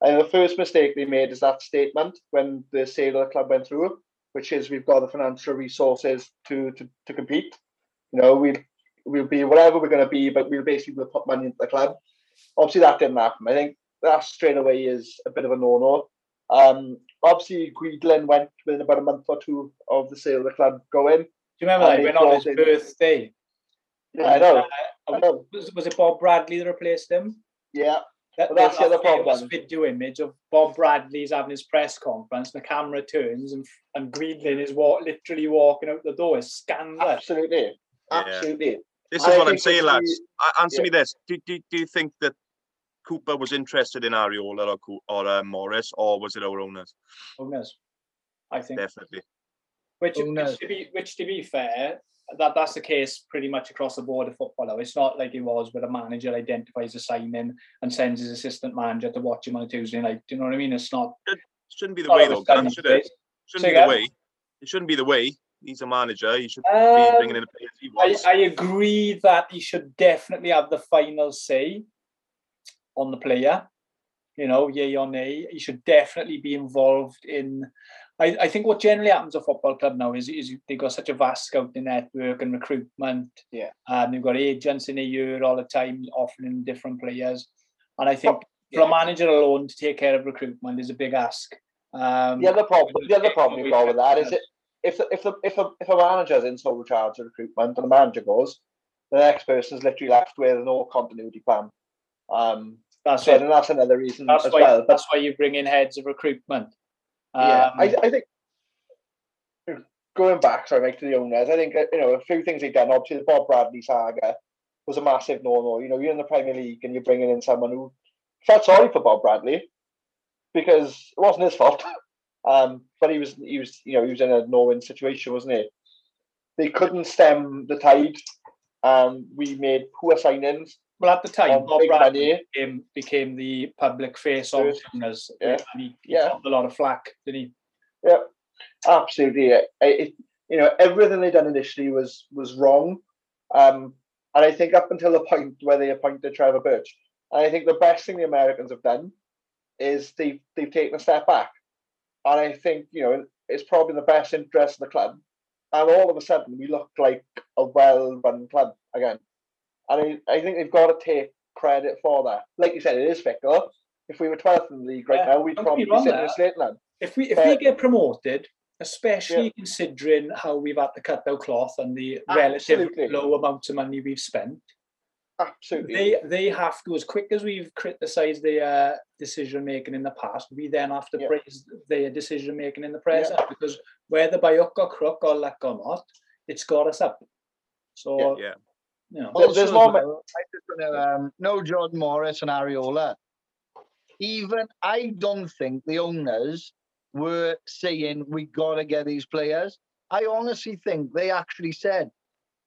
Speaker 3: And the first mistake they made is that statement when the sale of the club went through, which is we've got the financial resources to to, to compete. You know, we'll we'll be whatever we're going to be, but we'll basically will put money into the club. Obviously, that didn't happen. I think that straight away is a bit of a no-no. Um, obviously, Guidolin went within about a month or two of the sale of the club going.
Speaker 6: do you remember that? He went on his
Speaker 3: in-
Speaker 6: birthday.
Speaker 3: Yeah, I know.
Speaker 6: Uh,
Speaker 3: I know.
Speaker 6: was, was it Bob Bradley that replaced him?
Speaker 3: Yeah,
Speaker 6: That,
Speaker 3: Well, that's the other problem.
Speaker 6: video image of Bob Bradley's having his press conference. And the camera turns and and Guidolin is walk, literally walking out the door. It's scandalous.
Speaker 3: absolutely,
Speaker 4: Yeah.
Speaker 3: absolutely.
Speaker 4: This is
Speaker 3: I
Speaker 4: what I'm saying, lads. A- Answer
Speaker 3: yeah.
Speaker 4: me this: do, do, do you think that Cooper was interested in Arriola or or uh, Morris, or was it our owners?
Speaker 5: Owners, I think.
Speaker 4: Definitely.
Speaker 5: Which, which, to be, which to be fair, that that's the case pretty much across the board of football. Now. It's not like it was where a manager identifies a signing and sends his assistant manager to watch him on a Tuesday night. Do you know what I mean? It's not.
Speaker 4: Shouldn't be the way though,
Speaker 5: done
Speaker 4: Gav, should it? Shouldn't
Speaker 5: Say
Speaker 4: be the way. It shouldn't be the way. He's a manager. He should be
Speaker 5: Um,
Speaker 4: bringing in the players he
Speaker 5: I,
Speaker 4: wants.
Speaker 5: I agree that he should definitely have the final say on the player. You know, yay or nay. He should definitely be involved in. I, I think what generally happens at football club now is, is they've got such a vast scouting network and recruitment.
Speaker 3: Yeah.
Speaker 5: And they've got agents in a year all the time offering different players. And I think
Speaker 3: Well,
Speaker 5: for a manager alone to take care of recruitment is a big ask. Um,
Speaker 3: The other problem, the other problem
Speaker 5: we
Speaker 3: you've got with that is it, if the, if the, if a if a manager's in sole charge of recruitment and the manager goes, the next person's literally left with no continuity plan. Um,
Speaker 5: that's
Speaker 3: so then that's another reason
Speaker 5: That's
Speaker 3: as
Speaker 5: why.
Speaker 3: well. But
Speaker 5: that's why you bring in heads of recruitment.
Speaker 3: yeah,
Speaker 5: Um,
Speaker 3: I, I think going back, sorry, Mike, to the owners, I think uh, you know a few things they've done. Obviously, the Bob Bradley saga was a massive no-no. You know, you're in the Premier League and you're bringing in someone who felt sorry for Bob Bradley because it wasn't his fault. [laughs] Um, but he was he was you know he was in a no-win situation, wasn't he? They couldn't stem the tide. Um, we made poor signings.
Speaker 5: Well, at the time,
Speaker 3: Um,
Speaker 5: Bob Bradley became, became the public face of owners,
Speaker 3: Yeah.
Speaker 5: and he, he
Speaker 3: Yeah.
Speaker 5: got a lot of flack, didn't he?
Speaker 3: Yeah, absolutely. It, it, you know, everything they'd done initially was was wrong, um, and I think up until the point where they appointed Trevor Birch, and I think the best thing the Americans have done is they've they've taken a step back, and I think you know it's probably in the best interest of the club, and all of a sudden we look like a well-run club again, and I, I think they've got to take credit for that. Like you said, it is fickle. If we were 12th in the league right
Speaker 5: Yeah,
Speaker 3: now, we'd probably be sitting in slate land.
Speaker 5: If we if we get promoted, especially considering how we've had to cut our cloth and the relative
Speaker 3: Absolutely.
Speaker 5: low amounts of money we've spent,
Speaker 3: Absolutely.
Speaker 5: they they have to as quick as we've criticised their decision making in the past, we then have to
Speaker 3: Yeah.
Speaker 5: praise their decision making in the present because whether by hook or crook or luck or not, it's got us up. So
Speaker 4: Yeah.
Speaker 5: you know,
Speaker 3: There- there's
Speaker 7: as
Speaker 3: more-
Speaker 7: well, I just wanna, um, no Jordan Morris and Arriola. Even I don't think the owners were saying we gotta get these players. I honestly think they actually said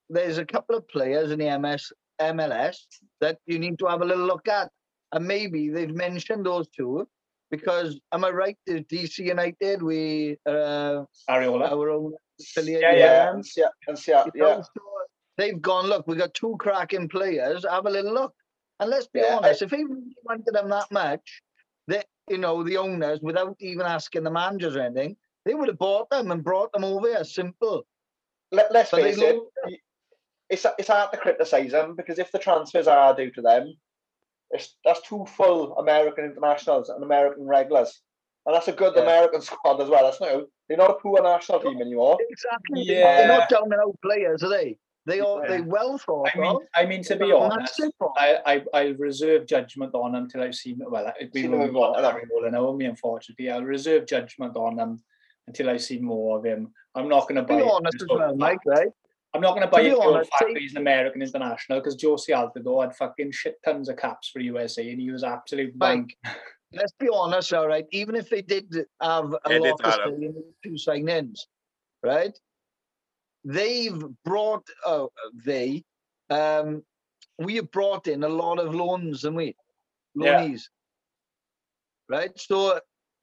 Speaker 7: there's a couple of players in the MS MLS that you need to have a little look at, and maybe they've mentioned those two because am I right? There's DC United, we uh,
Speaker 5: Arriola.
Speaker 7: our own affiliate.
Speaker 5: Yeah,
Speaker 7: with
Speaker 5: yeah.
Speaker 7: them.
Speaker 3: and yeah, and yeah,
Speaker 7: You know,
Speaker 3: yeah.
Speaker 7: so they've gone, look, we've got two cracking players, have a little look. And let's be
Speaker 3: Yeah, I-
Speaker 7: honest, if he really wanted them that much, that you know, the owners, without even asking the managers or anything, they would have bought them and brought them over here. Simple.
Speaker 3: Let, let's
Speaker 7: But
Speaker 3: face it,
Speaker 7: lo-
Speaker 3: y- it's it's hard to criticise them because if the transfers are due to them, it's that's two full American internationals and American regulars, and that's a good
Speaker 7: Yeah.
Speaker 3: American squad as well. That's no, they're not a poor national team anymore.
Speaker 7: Exactly.
Speaker 5: Yeah.
Speaker 7: They're not down and out players, are they? They are they well thought
Speaker 5: I mean,
Speaker 7: of.
Speaker 5: I mean to be honest,
Speaker 7: massive.
Speaker 5: I, I I reserve judgment on them until I've seen well we
Speaker 3: Seen
Speaker 5: will
Speaker 3: them
Speaker 5: move
Speaker 3: more,
Speaker 5: on
Speaker 3: I
Speaker 5: to
Speaker 3: know.
Speaker 5: Arriola now, me unfortunately. I'll reserve judgment on them until I see more of him. I'm not going to buy
Speaker 7: Be
Speaker 5: it
Speaker 7: honest
Speaker 5: just
Speaker 7: as well, Mike, right?
Speaker 5: I'm not going to buy
Speaker 7: you
Speaker 5: it for the
Speaker 7: honest,
Speaker 5: fact that he's an American international because Jozy Altidore had fucking shit tons of caps for USA and he was absolute
Speaker 7: Mike,
Speaker 5: bang. [laughs]
Speaker 7: let's be honest, all right. Even if they did have a
Speaker 4: Edit
Speaker 7: lot of
Speaker 4: that out.
Speaker 7: say in the two sign-ins, right? They've brought oh they um we have brought in a lot of loans, and we
Speaker 5: Yeah.
Speaker 7: Right? So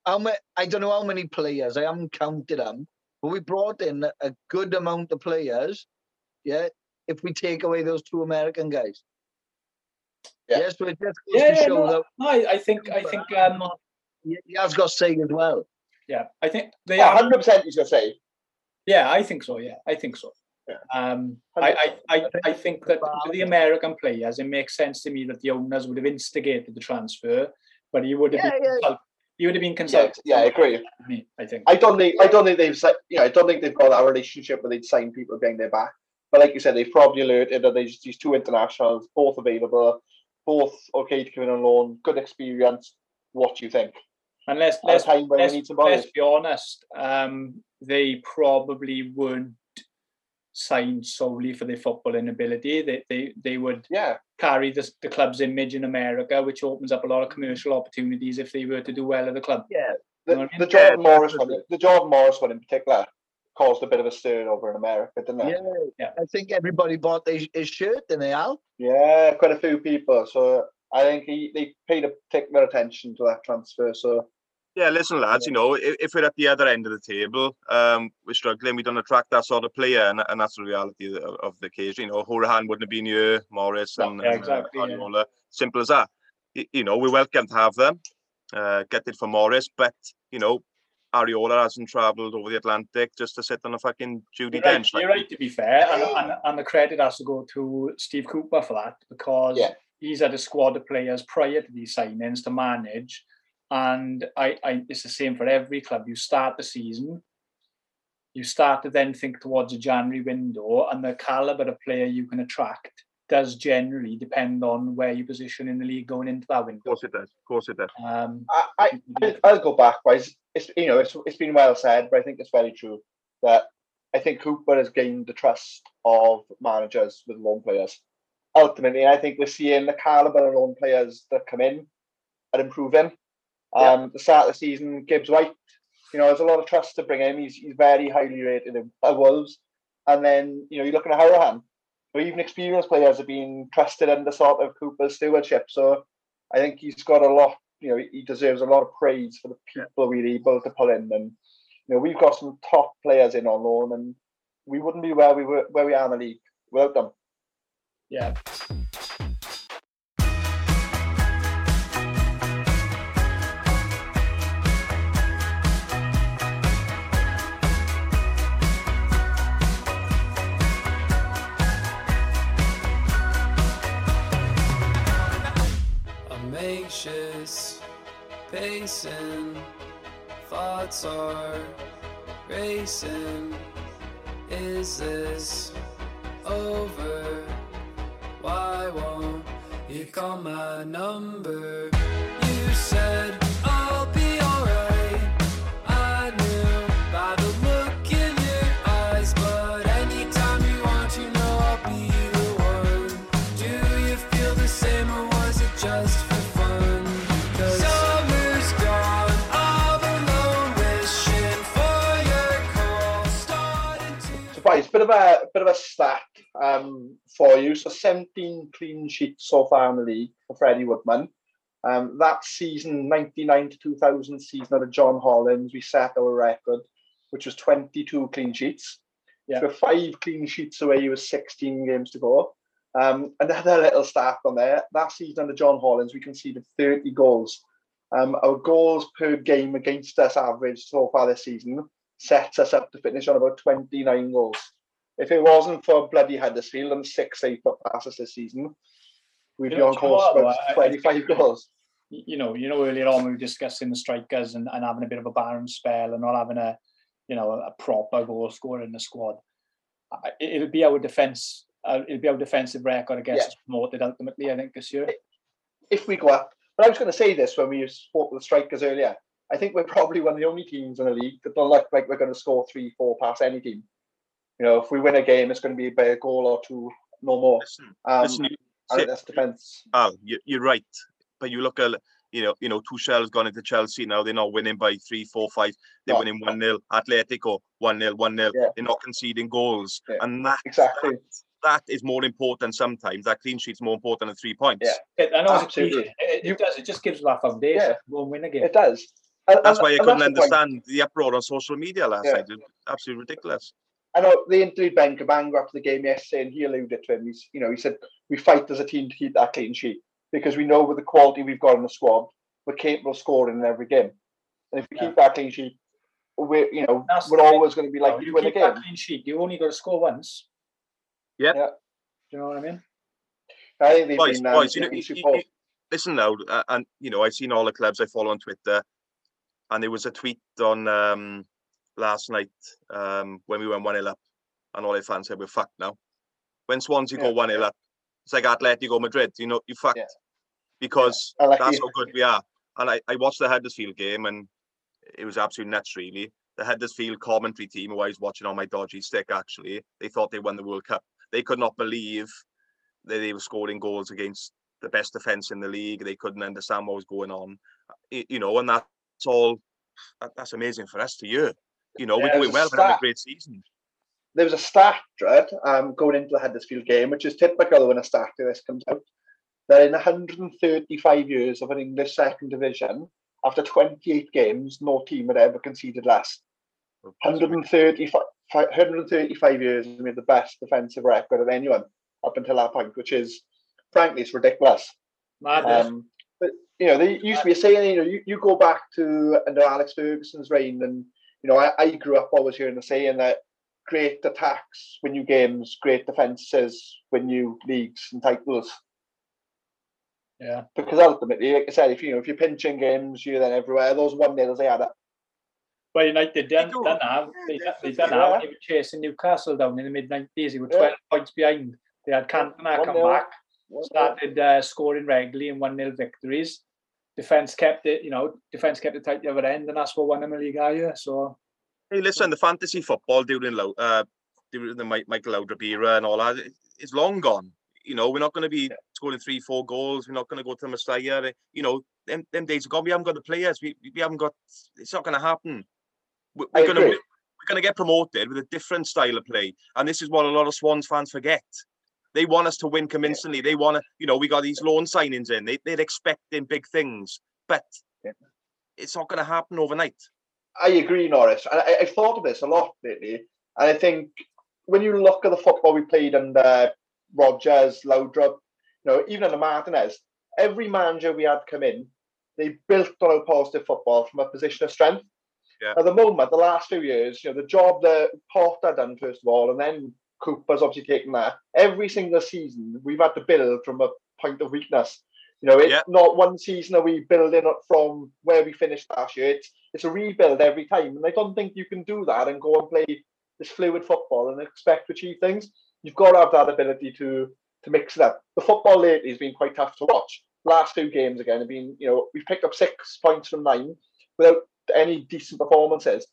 Speaker 7: how many I don't know how many players, I haven't counted them, but we brought in a- a good amount of players, yeah, if we take away those two American guys.
Speaker 3: Yeah.
Speaker 7: Yes, so it just goes
Speaker 5: Yeah,
Speaker 7: to
Speaker 5: yeah,
Speaker 7: show
Speaker 5: no,
Speaker 7: that
Speaker 5: no, I, I think I think um
Speaker 7: he he has got say as well.
Speaker 5: yeah, I think they are
Speaker 3: hundred percent. He's gonna say.
Speaker 5: Yeah, I think so. Yeah, I think so.
Speaker 3: Yeah.
Speaker 5: Um, I, I, I, I think that with the American players, it makes sense to me that the owners would have instigated the transfer, but he would have
Speaker 7: Yeah,
Speaker 5: been
Speaker 7: yeah.
Speaker 5: consult- he would have been consulted.
Speaker 3: yeah, I agree.
Speaker 5: Me, I think.
Speaker 3: I don't think I don't think they've si- you know I don't think they've got that relationship where they'd sign people behind their back. But like you said, they've probably alerted that there's these two internationals, both available, both okay to come in on loan, good experience. What do you think?
Speaker 5: And let's let's
Speaker 3: time
Speaker 5: let's,
Speaker 3: need some
Speaker 5: let's be honest. Um, they probably weren't signed solely for their footballing ability. They they they would
Speaker 3: Yeah,
Speaker 5: carry the, the club's image in America, which opens up a lot of commercial opportunities if they were to do well at the club.
Speaker 1: Yeah,
Speaker 3: the,
Speaker 5: know what I
Speaker 3: the
Speaker 5: mean?
Speaker 3: Jordan
Speaker 1: Yeah,
Speaker 3: Morris one, the Jordan Morris one in particular, caused a bit of a stir over in America, didn't it?
Speaker 1: yeah,
Speaker 5: Yeah.
Speaker 1: I think everybody bought his, his shirt, didn't they, Al?
Speaker 3: Yeah, quite a few people. So I think he, they paid a particular attention to that transfer. So
Speaker 4: Yeah, listen, lads. You know, if, if we're at the other end of the table, um, we're struggling. We don't attract that sort of player, and, and that's the reality of, of the case. You know, Hourihane wouldn't have been here, Morris and,
Speaker 5: Yeah,
Speaker 4: and, uh,
Speaker 5: yeah.
Speaker 4: Simple as that. Y- You know, we're welcome to have them. Uh, get it for Morris, but you know, Arriola hasn't travelled over the Atlantic just to sit on a fucking Judy
Speaker 5: You're right,
Speaker 4: bench. like
Speaker 5: you're right, to be fair, and, and, and the credit has to go to Steve Cooper for that because
Speaker 3: Yeah.
Speaker 5: he's had a squad of players prior to these signings to manage, and I, I it's the same for every club. You start the season, you start to then think towards a January window, and the caliber of player you can attract does generally depend on where you position in the league going into that window.
Speaker 4: Of course it does. Of course it does.
Speaker 5: Um,
Speaker 3: I, I, I- I'll go back, guys. It's you know, it's it's been well said, but I think it's very true that I think Cooper has gained the trust of managers with loan players. Ultimately, I think we're seeing the caliber of loan players that come in are improving.
Speaker 5: Yeah.
Speaker 3: Um, the start of the season, Gibbs White, you know, there's a lot of trust to bring him. He's he's very highly rated in- by Wolves. And then you know, you're looking at Hourihane. So even experienced players have been trusted under sort of Cooper's stewardship. So I think he's got a lot. You know, he deserves a lot of praise for the people we're able to pull in. And you know, we've got some top players in on loan, and we wouldn't be where we were where we are in the league without them.
Speaker 5: yeah,
Speaker 8: pacing, thoughts are racing. Is this over? Why won't you call my number? You said
Speaker 3: of a bit of a stat um, for you. So, 17 clean sheets so far in the league for Freddie Woodman. Um, that season, 99 to 2000 season under John Hollins, we set our record, which was 22 clean sheets.
Speaker 5: Yeah.
Speaker 3: So, five clean sheets away with 16 games to go. Um, another little stat on there. That season under John Hollins, we conceded 30 goals. Um, our goals per game against us average so far this season sets us up to finish on about 29 goals. If it wasn't for bloody Huddersfield and six eight foot passes this season, we'd
Speaker 5: You
Speaker 3: be on
Speaker 5: do you know
Speaker 3: course for
Speaker 5: I
Speaker 3: 25 goals.
Speaker 5: you know, you know, earlier on we were discussing the strikers and, and having a bit of a barren spell and not having a, you know, a, proper goal scorer in the squad. It- It'll be our defense. Uh, it'll be our defensive record against
Speaker 3: Yeah.
Speaker 5: us promoted ultimately. I think this year.
Speaker 3: If we go up, but I was going to say this when we spoke with the strikers earlier. I think we're probably one of the only teams in the league that don't look like we're going to score three, four past any team. You know, if we win a game, it's going to be by a goal or two, no more.
Speaker 4: Listen,
Speaker 3: Um,
Speaker 4: listen, you-
Speaker 3: I think that's defence.
Speaker 4: Al, you, you're right. But you look at, you know, you know, Tuchel's gone into Chelsea now. They're not winning by three, four, five. They're
Speaker 3: No.
Speaker 4: winning one 0 Atletico one 0 one 0
Speaker 3: Yeah.
Speaker 4: They're not conceding goals,
Speaker 3: Yeah,
Speaker 4: and that
Speaker 3: Exactly.
Speaker 4: that is more important sometimes. That clean sheet's more important than three points.
Speaker 3: Yeah.
Speaker 5: It, I know
Speaker 3: Absolutely.
Speaker 5: cliche. It, it does. It just gives us that foundation
Speaker 3: Yeah.
Speaker 5: to go and win a game.
Speaker 3: It does. And-
Speaker 4: That's
Speaker 3: and-
Speaker 4: why I couldn't
Speaker 3: that's the point.
Speaker 4: understand the uproar on social media last
Speaker 3: Yeah.
Speaker 4: night. It's absolutely ridiculous.
Speaker 3: I know they interviewed Ben Cabango after the game yesterday, and he alluded to him. He's, you know, he said we fight as a team to keep that clean sheet because we know with the quality we've got in the squad, we're capable of scoring in every game. And if we
Speaker 5: Yeah.
Speaker 3: keep that clean sheet, we're, you know,
Speaker 5: That's
Speaker 3: we're
Speaker 5: the thing.
Speaker 3: always going to be
Speaker 5: like know,
Speaker 3: likely
Speaker 5: you
Speaker 3: win a
Speaker 5: keep that
Speaker 3: game.
Speaker 5: clean sheet. You only got to score once.
Speaker 4: Yep.
Speaker 3: Yeah.
Speaker 5: Do you know what I mean?
Speaker 3: I think they've
Speaker 4: Boys,
Speaker 3: been, um,
Speaker 4: you know, you- you- you- listen now, uh, and you know, I've seen all the clubs I follow on Twitter, and there was a tweet on um, last night um, when we went one 0 up, and all their fans said we're fucked now. When Swansea go one 0 up, it's like Atletico Madrid. You know, you fucked
Speaker 3: Yeah.
Speaker 4: because
Speaker 3: I like
Speaker 4: that's
Speaker 3: you.
Speaker 4: how good we are. And I, I watched the Huddersfield game, and it was absolutely nuts, really. the Huddersfield commentary team, who I was watching on my dodgy stick, actually, they thought they won the World Cup. They could not believe that they were scoring goals against the best defence in the league. They couldn't understand what was going on, you know, and that's all. That, that's amazing for us to hear. You know,
Speaker 3: Yeah,
Speaker 4: we're
Speaker 3: it
Speaker 4: doing well. We're having a great season.
Speaker 3: there was a stat, Dread, um, going into the Huddersfield game, which is typical when a stat like this comes out. That in 135 years of an English second division, after 28 games, no team had ever conceded less. 135, 135 years, and we had the best defensive record of anyone up until that point, which is, frankly, it's ridiculous.
Speaker 5: Madness.
Speaker 3: Um, but you know, they used to be saying, you know, you, you go back to under Alex Ferguson's reign, and you know, I, I grew up always hearing the saying that great attacks win you games, great defenses win you leagues and titles.
Speaker 5: yeah.
Speaker 3: Because ultimately, like I said, if you know if you're pinching games, you're then everywhere. Those one nils they had up.
Speaker 5: Well, United done,
Speaker 4: do.
Speaker 5: done that. They,
Speaker 4: Yeah,
Speaker 5: they
Speaker 4: they
Speaker 5: done
Speaker 4: do,
Speaker 5: that when
Speaker 3: yeah.
Speaker 5: they were chasing Newcastle down in the mid 90s. They were
Speaker 3: Yeah.
Speaker 5: 12 points behind. They had Cantona
Speaker 3: One
Speaker 5: come
Speaker 3: nil.
Speaker 5: back, started uh, scoring regularly in 1 0 victories. Defence kept it, you know, defence kept it tight the other end, and that's what won them a league that year. So,
Speaker 4: Hey, listen, the fantasy football during Lou- uh, during the Mi- Michael Laudrup era and all that is long gone. You know, we're not going to be scoring three, four goals. We're not going to go to the Messiah. You know, them, them days are gone. We haven't got the players. We, we haven't got. It's not going to happen. We're going to
Speaker 3: agree.
Speaker 4: we're going to get promoted with a different style of play, and this is what a lot of Swans fans forget. They want us to win convincingly. They want to, you know, we got these loan signings in. They, they're expecting big things, but it's not going to happen overnight.
Speaker 3: I agree, Norris. And I, I've thought of this a lot lately. And I think when you look at the football we played under Rodgers, Laudrup, you know, even under Martinez, every manager we had come in, they built on a positive football from a position of strength.
Speaker 4: Yeah.
Speaker 3: At the moment, the last few years, you know, the job that Potter done first of all, and then Cooper's obviously taken that. Every single season, we've had to build from a point of weakness. You know, it's
Speaker 4: Yeah.
Speaker 3: not one season are we building up from where we finished last year. It's it's a rebuild every time, and I don't think you can do that and go and play this fluid football and expect to achieve things. You've got to have that ability to to mix it up. The football lately has been quite tough to watch. Last two games again have been, you know, we've picked up six points from nine without any decent performances,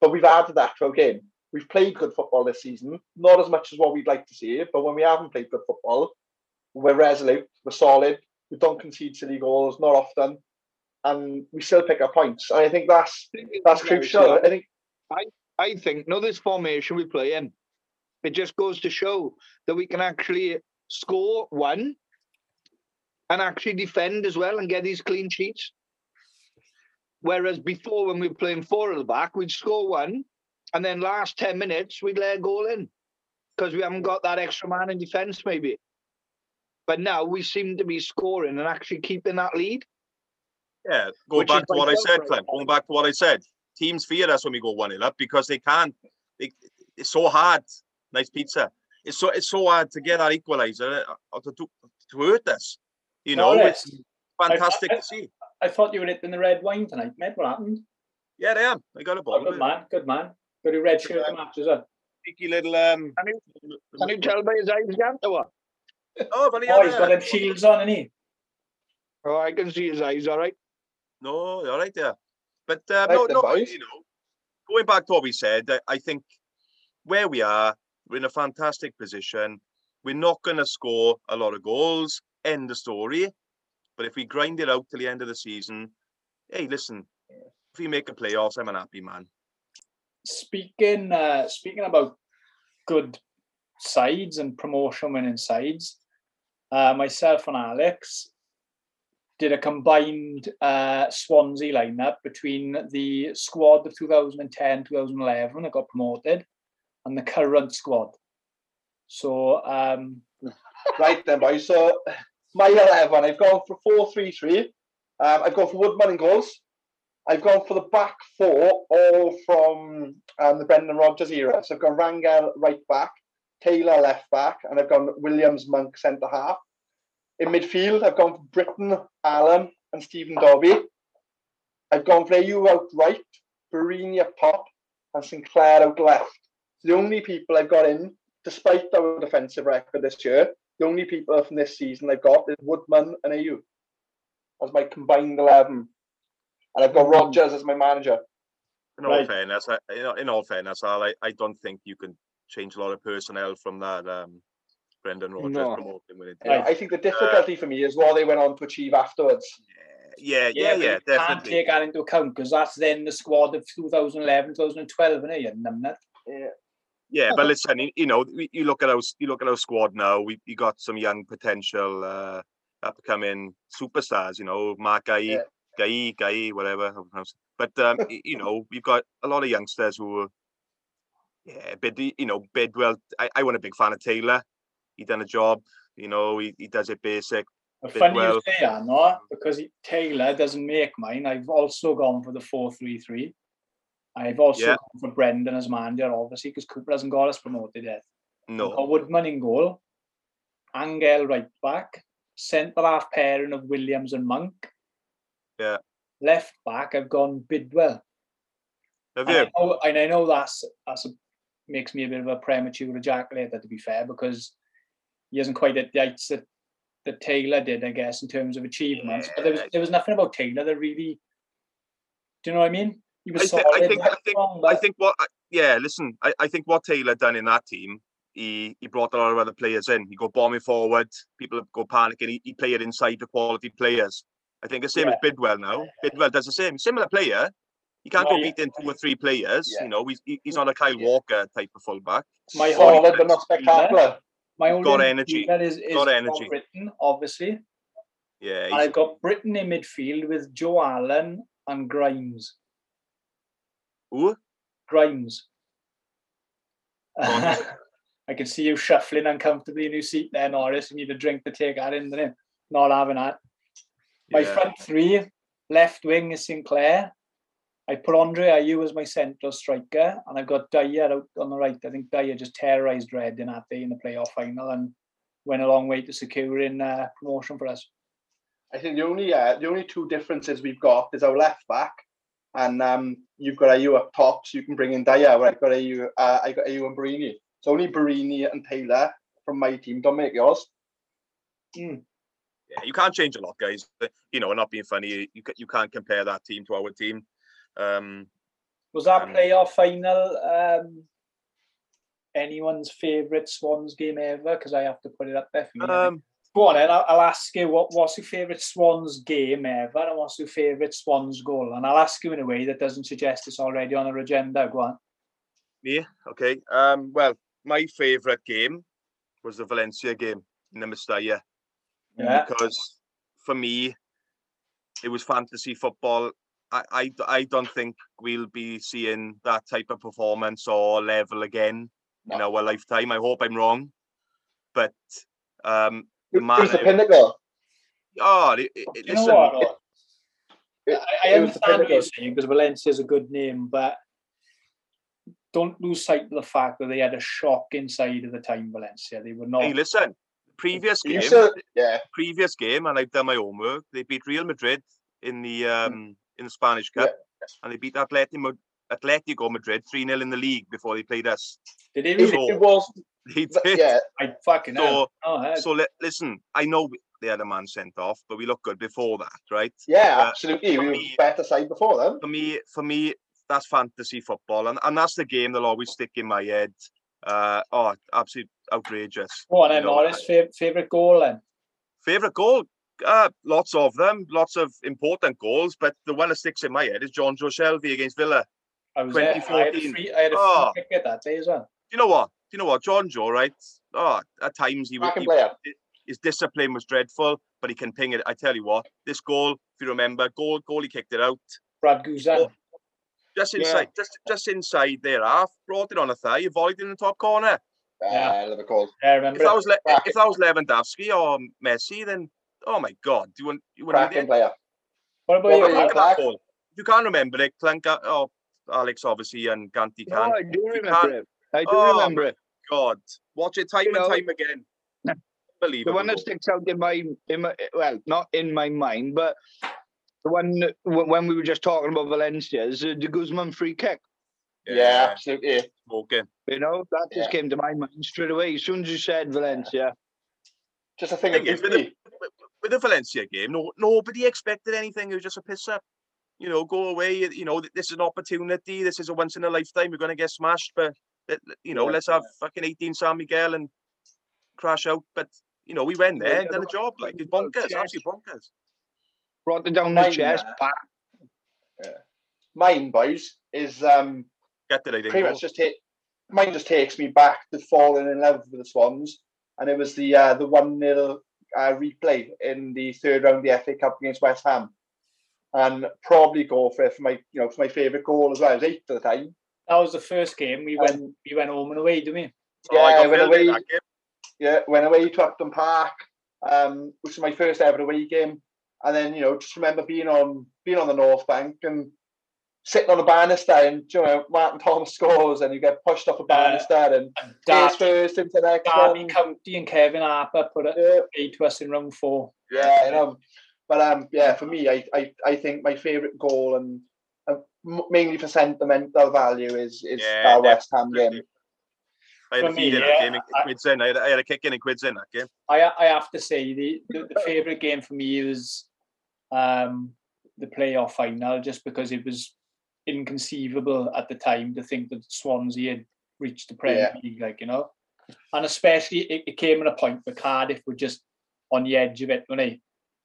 Speaker 3: but we've added that to our game. We've played good football this season, not as much as what we'd like to see, but when we haven't played good football, we're resolute, we're solid, we don't concede silly goals, not often, and we still pick up points. And I think that's that's crucial. I think
Speaker 1: I think, no, this formation we play in, it just goes to show that we can actually score one and actually defend as well and get these clean sheets. Whereas before, when we were playing four at the back, we'd score one and then last 10 minutes, we'd let a goal in because we haven't got that extra man in defence, maybe. But now we seem to be scoring and actually keeping that lead.
Speaker 4: Yeah,
Speaker 1: going
Speaker 4: back to what I said,
Speaker 1: for
Speaker 4: Clem. Going back to what I said. Teams fear us when we go one 0 up because they can't. They, it's so hard. Nice pizza. It's so it's so hard to get that equaliser uh, or to, to to hurt us. You know,
Speaker 5: Norris,
Speaker 4: it's fantastic
Speaker 5: I-
Speaker 4: to see.
Speaker 5: I thought you were hitting the red wine tonight, mate. What happened?
Speaker 4: Yeah, I am. I got a
Speaker 5: Oh, good man, good man. Got a red shirt to match, is it?
Speaker 4: Cheeky little um.
Speaker 1: Can you, can you tell by his eyes, Gant, or what?
Speaker 4: Oh, funny.
Speaker 5: Oh, he's got them shields on, isn't he?
Speaker 1: Oh, I can see his eyes, all right.
Speaker 4: No, all right there. But uh,
Speaker 3: Right
Speaker 4: no, no,
Speaker 3: boys.
Speaker 4: you know, going back to what we said, I, I think where we are, we're in a fantastic position. We're not going to score a lot of goals. End the story. But if we grind it out till the end of the season, hey, listen, if we make a playoffs, I'm an happy man.
Speaker 5: Speaking uh, speaking about good sides and promotion winning sides, uh, myself and Alex did a combined uh, Swansea lineup between the squad of 2010 2011 that got promoted and the current squad. So um, [laughs]
Speaker 3: right then, boys. So my eleven, I've gone for four three three. Um, I've gone for Woodman and goals. I've gone for the back four, all from um, the Brendan Rodgers era. So I've gone Rangel right back, Taylor left back, and I've gone Williams Monk centre half. In midfield, I've gone for Britton, Allen, and Stephen Dobbie. I've gone for Ayew out right, Borini up top, and Sinclair out left. The only people I've got in, despite our defensive record this year, the only people from this season I've got is Woodman and Ayew as my combined 11. And I've got Rodgers as my manager.
Speaker 4: In all
Speaker 5: Right.
Speaker 4: fairness, I, you in all fairness, Al, I, I don't think you can change a lot of personnel from that um, Brendan Rodgers
Speaker 1: No.
Speaker 4: promoting with it.
Speaker 3: Yeah, I think the difficulty for me is what they went on to achieve afterwards.
Speaker 4: Yeah, yeah,
Speaker 5: but
Speaker 4: yeah,
Speaker 5: you Can't
Speaker 4: definitely.
Speaker 5: take that into account because that's then the squad of 2011, 2012, innit? You numbnut.
Speaker 4: Yeah, Yeah, but listen, you, you know, you look at our you look at our squad now. We you got some young potential uh, that becoming superstars. You know, Mark Guy,
Speaker 3: Yeah.
Speaker 4: Guy, Guy, whatever. how to pronounce it. But um, [laughs] you know, we've got a lot of youngsters who, yeah, but you know, Bidwell. I, I wasn't a big fan of Taylor. He done a job. You know, he, he does it basic.
Speaker 5: Funny
Speaker 4: well.
Speaker 5: you say no? Because Taylor doesn't make mine. I've also gone for the 4 3 3. I've also
Speaker 4: Yeah.
Speaker 5: gone for Brendan as manager, obviously, because Cooper hasn't got us promoted yet.
Speaker 4: No,
Speaker 5: got Woodman in goal, Angel right back, centre half pairing of Williams and Monk.
Speaker 4: Yeah.
Speaker 5: Left back, I've gone Bidwell.
Speaker 4: have
Speaker 5: And
Speaker 4: you?
Speaker 5: I know, and I know that's that's a, makes me a bit of a premature ejaculator, to be fair, because he isn't quite at the heights that, that Taylor did, I guess, in terms of achievements. But there was there was nothing about Taylor that really. Do you know what I mean? He was
Speaker 4: I,
Speaker 5: solid.
Speaker 4: I think, I think,
Speaker 5: strong,
Speaker 4: I think what, yeah, listen, I, I think what Taylor done in that team, he he brought a lot of other players in. He go bombing forward, people go panicking. He, he played inside the quality players. I think the same as Bidwell now. Bidwell does the same, similar player. He can't go
Speaker 5: Right.
Speaker 4: beat in two or three players.
Speaker 3: Yeah.
Speaker 4: You know, he's he's not a Kyle Walker type of fullback.
Speaker 5: My
Speaker 3: Solid but not
Speaker 5: whole-
Speaker 3: spectacular.
Speaker 5: My only
Speaker 4: got energy.
Speaker 5: midfielder is, is
Speaker 4: got energy.
Speaker 5: Britton, obviously.
Speaker 4: Yeah,
Speaker 5: And I've got Britton in midfield with Joe Allen and Grimes.
Speaker 4: Who?
Speaker 5: Grimes. [laughs] I can see you shuffling uncomfortably in your seat there, Norris. You need a drink to take that in, didn't? Not having that. My
Speaker 4: yeah.
Speaker 5: front three, left wing is Sinclair. I put Andre Ayew as my central striker, and I've got Dyer out on the right. I think Dyer just terrorised Reading that day in the playoff final and went a long way to securing uh, promotion for us.
Speaker 3: I think the only uh, the only two differences we've got is our left back, and um, you've got Ayew up top, so you can bring in Dyer. Where I've got Ayew, uh, I got Ayew and Borini. So only Borini and Taylor from my team. Don't make yours.
Speaker 4: Yeah, you can't change a lot, guys. You know, not being funny, you you can't compare that team to our team. Um,
Speaker 5: Was that
Speaker 4: Um,
Speaker 5: playoff final um, anyone's favourite Swans game ever? Because I have to put it up there for me.
Speaker 4: Um,
Speaker 5: Go on, then. I'll, I'll ask you what, what's your favourite Swans game ever, and what's your favourite Swans goal? And I'll ask you in a way that doesn't suggest it's already on our agenda. Go on.
Speaker 4: Me, okay. Um, well, my favourite game was the Valencia game in the Mestalla
Speaker 5: Yeah.
Speaker 4: because for me, it was fantasy football. I, I, I don't think we'll be seeing that type of performance or level again in our lifetime. I hope I'm wrong, but um,
Speaker 3: Who-
Speaker 4: the
Speaker 3: Who's the pinnacle?
Speaker 4: oh, it, it,
Speaker 5: Do you know
Speaker 4: listen,
Speaker 5: what?
Speaker 3: it-
Speaker 5: I, I
Speaker 3: it was the
Speaker 5: understand what you're saying because Valencia is a good name, but don't lose sight of the fact that they had a shock inside of the time Valencia. They were not.
Speaker 4: hey, listen, previous
Speaker 3: You
Speaker 4: game,
Speaker 3: said, yeah,
Speaker 4: previous game, and I've done my homework. They beat Real Madrid in the um in the Spanish
Speaker 3: Yeah.
Speaker 4: Cup, and they beat Atletico Atletico Madrid three 0 in the league before they played us.
Speaker 5: Did they
Speaker 3: it,
Speaker 5: really?
Speaker 4: So-
Speaker 3: it was. [laughs]
Speaker 4: They did.
Speaker 3: Yeah,
Speaker 5: I fucking hell.
Speaker 4: So
Speaker 5: Oh,
Speaker 4: so li- listen, I know we- they had a man sent off, but we looked good before that, right?
Speaker 3: yeah,
Speaker 4: Uh,
Speaker 3: absolutely. We were
Speaker 4: me-
Speaker 3: better side before them.
Speaker 4: For me, for me, that's fantasy football, and, and that's the game that'll always stick in my head. Uh, oh, absolutely outrageous.
Speaker 5: Go on,
Speaker 4: you know,
Speaker 5: Norris. Fav- Favorite goal then?
Speaker 4: Favorite goal? Uh, lots of them, lots of important goals, but the one that sticks in my head is Jonjo Shelvey against Villa.
Speaker 5: I was there. I had a
Speaker 4: 2014.
Speaker 5: free, I had a free
Speaker 4: Oh.
Speaker 5: kick at that day as well.
Speaker 4: you know what? You know what? John Joe, right? Oh, at times he, was
Speaker 3: Cracking
Speaker 4: he
Speaker 3: player.
Speaker 4: his discipline was dreadful, but he can ping it. I tell you what, this goal, if you remember, goal, goal he kicked it out
Speaker 5: Brad Guzan.
Speaker 4: Oh, just
Speaker 1: Yeah.
Speaker 4: inside, just just inside their half, brought it on a thigh, volleyed in the top corner.
Speaker 5: Yeah.
Speaker 3: Uh, Liverpool.
Speaker 5: Yeah, I
Speaker 4: If
Speaker 5: remember.
Speaker 4: that
Speaker 5: it.
Speaker 4: was Le-
Speaker 3: Cracking.
Speaker 4: if that was Lewandowski or Messi, then oh my god, you wouldn't you wouldn't be
Speaker 3: player.
Speaker 5: What about
Speaker 3: Well,
Speaker 5: you?
Speaker 3: I-
Speaker 4: Look at that
Speaker 3: Clark.
Speaker 4: goal. If you can't remember it, Clank, oh, Alex obviously and Ganti
Speaker 1: No,
Speaker 4: can.
Speaker 1: I do
Speaker 4: You
Speaker 1: remember
Speaker 4: can't-
Speaker 1: it. I do
Speaker 4: Oh,
Speaker 1: remember it.
Speaker 4: God, watch it time
Speaker 1: You
Speaker 4: and
Speaker 1: know,
Speaker 4: time again.
Speaker 1: The one that sticks out in my, in my, well, not in my mind, but the one when we were just talking about Valencia uh, the Guzman free kick.
Speaker 3: Yeah, absolutely.
Speaker 4: smoking.
Speaker 1: You know, that just
Speaker 3: Yeah.
Speaker 1: came to my mind straight away. As soon as you said Valencia,
Speaker 3: Just a thing of
Speaker 4: Thing with
Speaker 3: beauty.
Speaker 4: the, with the Valencia game, no, nobody expected anything. It was just a piss up. you know, go away. You know, this is an opportunity. This is a once in a lifetime. We're going to get smashed, but you know,
Speaker 3: Yeah.
Speaker 4: let's have fucking 18 San Miguel and crash out. But you know, we went there and
Speaker 1: Yeah,
Speaker 4: done the job. Like it's bonkers,
Speaker 1: yeah.
Speaker 4: absolutely bonkers.
Speaker 1: Brought it down the
Speaker 3: Mine,
Speaker 1: chest,
Speaker 3: uh,
Speaker 1: back.
Speaker 3: Mine, boys, is um
Speaker 4: Get that I didn't
Speaker 3: pretty much just take mine just takes me back to falling in love with the Swans, and it was the uh, the one 0 uh, replay in the third round of the FA Cup against West Ham, and probably go for it for my you know for my favourite goal as well. It was eight at the time.
Speaker 5: That was the first game we went we went home and away, didn't we?
Speaker 4: Oh, I
Speaker 3: Yeah,
Speaker 4: got
Speaker 3: when away- Yeah, went away to Upton Park, um, which was my first ever away game, and then you know just remember being on being on the North Bank and sitting on a banister and you know Martin Thomas scores and you get pushed off a banister and
Speaker 5: And
Speaker 3: face first into the next
Speaker 5: Derby
Speaker 3: one.
Speaker 5: County and Kevin Harper put it
Speaker 3: Yeah,
Speaker 5: paid to us in round four.
Speaker 3: yeah, you know. But um, yeah, for me, I I, I think my favourite goal and uh, mainly for sentimental value is is
Speaker 4: Yeah,
Speaker 3: that West Ham
Speaker 4: definitely.
Speaker 3: game.
Speaker 4: I had
Speaker 5: For
Speaker 4: a feed
Speaker 5: me,
Speaker 4: in that
Speaker 5: yeah,
Speaker 4: game. It
Speaker 5: I-
Speaker 4: quids in. I had, I had a kick in and quids in that game.
Speaker 5: I I have to say the the, the favourite game for me was um the playoff final just because it was inconceivable at the time to think that Swansea had reached the Premier League, like you know, and especially it, it came at a point where Cardiff were just on the edge of it when they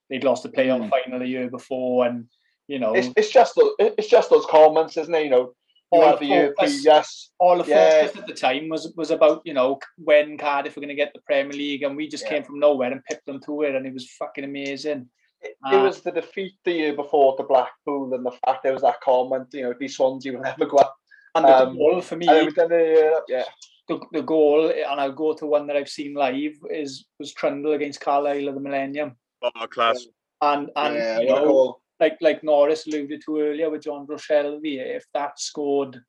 Speaker 5: they'd lost the playoff
Speaker 3: Mm.
Speaker 5: final the year before, and you know
Speaker 3: It's it's just those, it's just those comments, isn't it? You know, you
Speaker 5: All
Speaker 3: the year previous.
Speaker 5: all the
Speaker 3: Yeah.
Speaker 5: focus at the time was was about you know when Cardiff were going to get the Premier League, and we just
Speaker 3: Yeah.
Speaker 5: came from nowhere and picked them to it, and it was fucking amazing.
Speaker 3: It,
Speaker 5: Uh,
Speaker 3: it was the defeat the year before to Blackpool, and the fact there was that comment, you know, these Swansea will never go up.
Speaker 5: And the
Speaker 3: Um,
Speaker 5: goal for me,
Speaker 3: And then the, uh, yeah,
Speaker 5: the, the goal, and I'll go to one that I've seen live is was Trundle against Carlisle at the Millennium,
Speaker 4: Oh, class.
Speaker 5: and and
Speaker 3: yeah,
Speaker 5: you know
Speaker 3: goal.
Speaker 5: like like Norris alluded to earlier with Jonjo Shelvey, if that scored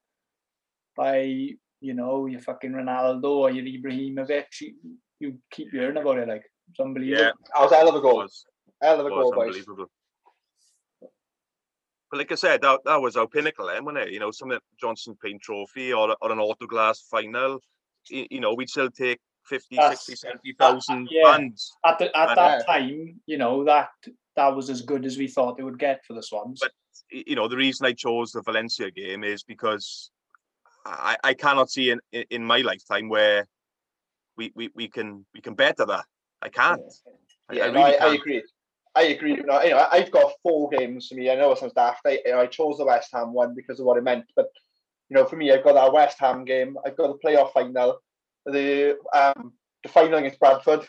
Speaker 5: by you know your fucking Ronaldo or your Ibrahimovic, you, you keep hearing about it like it's unbelievable.
Speaker 4: Yeah,
Speaker 3: That was a hell of a
Speaker 4: it
Speaker 3: goal.
Speaker 4: was.
Speaker 3: Hell of a
Speaker 4: It
Speaker 3: goal, boys.
Speaker 4: unbelievable. But like I said, that, that was our pinnacle, then, wasn't it? You know, some of the Johnson Paint Trophy or, or an autoglass final. You, you know, we'd still take 50,
Speaker 5: That's-
Speaker 4: 60, 70,000
Speaker 5: yeah.
Speaker 4: fans.
Speaker 5: At the, at that time, you know that that was as good as we thought they would get for the Swans.
Speaker 4: But- You know, the reason I chose the Valencia game is because I, I cannot see in, in, my lifetime where we, we, we can we can better that. I can't. I-
Speaker 3: Yeah,
Speaker 4: I
Speaker 3: no,
Speaker 4: really
Speaker 3: I, agree. I agree. No, you know, I've got four games for me. I know it sounds daft. I, you know, I chose the West Ham one because of what it meant. But you know, for me, I've got that West Ham game. I've got the playoff final, the um, the final against Bradford.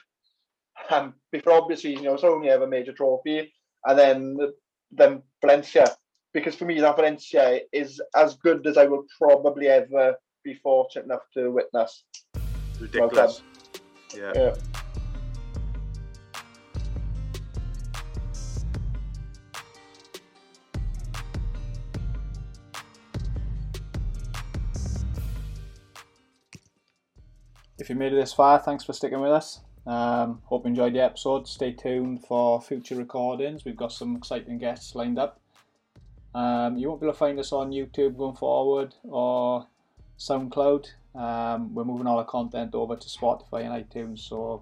Speaker 3: Um, for obvious reasons, you know, it's only ever a major trophy, and then then Valencia. Because for me, that Valencia is as good as I will probably ever be fortunate enough to witness.
Speaker 4: Ridiculous. Yeah.
Speaker 3: Yeah.
Speaker 5: If you made it this far, thanks for sticking with us. Um, hope you enjoyed the episode. Stay tuned for future recordings. We've got some exciting guests lined up. Um, you won't be able to find us on YouTube going forward or SoundCloud. Um, we're moving all our content over to Spotify and iTunes, so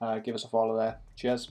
Speaker 5: uh, give us a follow there. Cheers.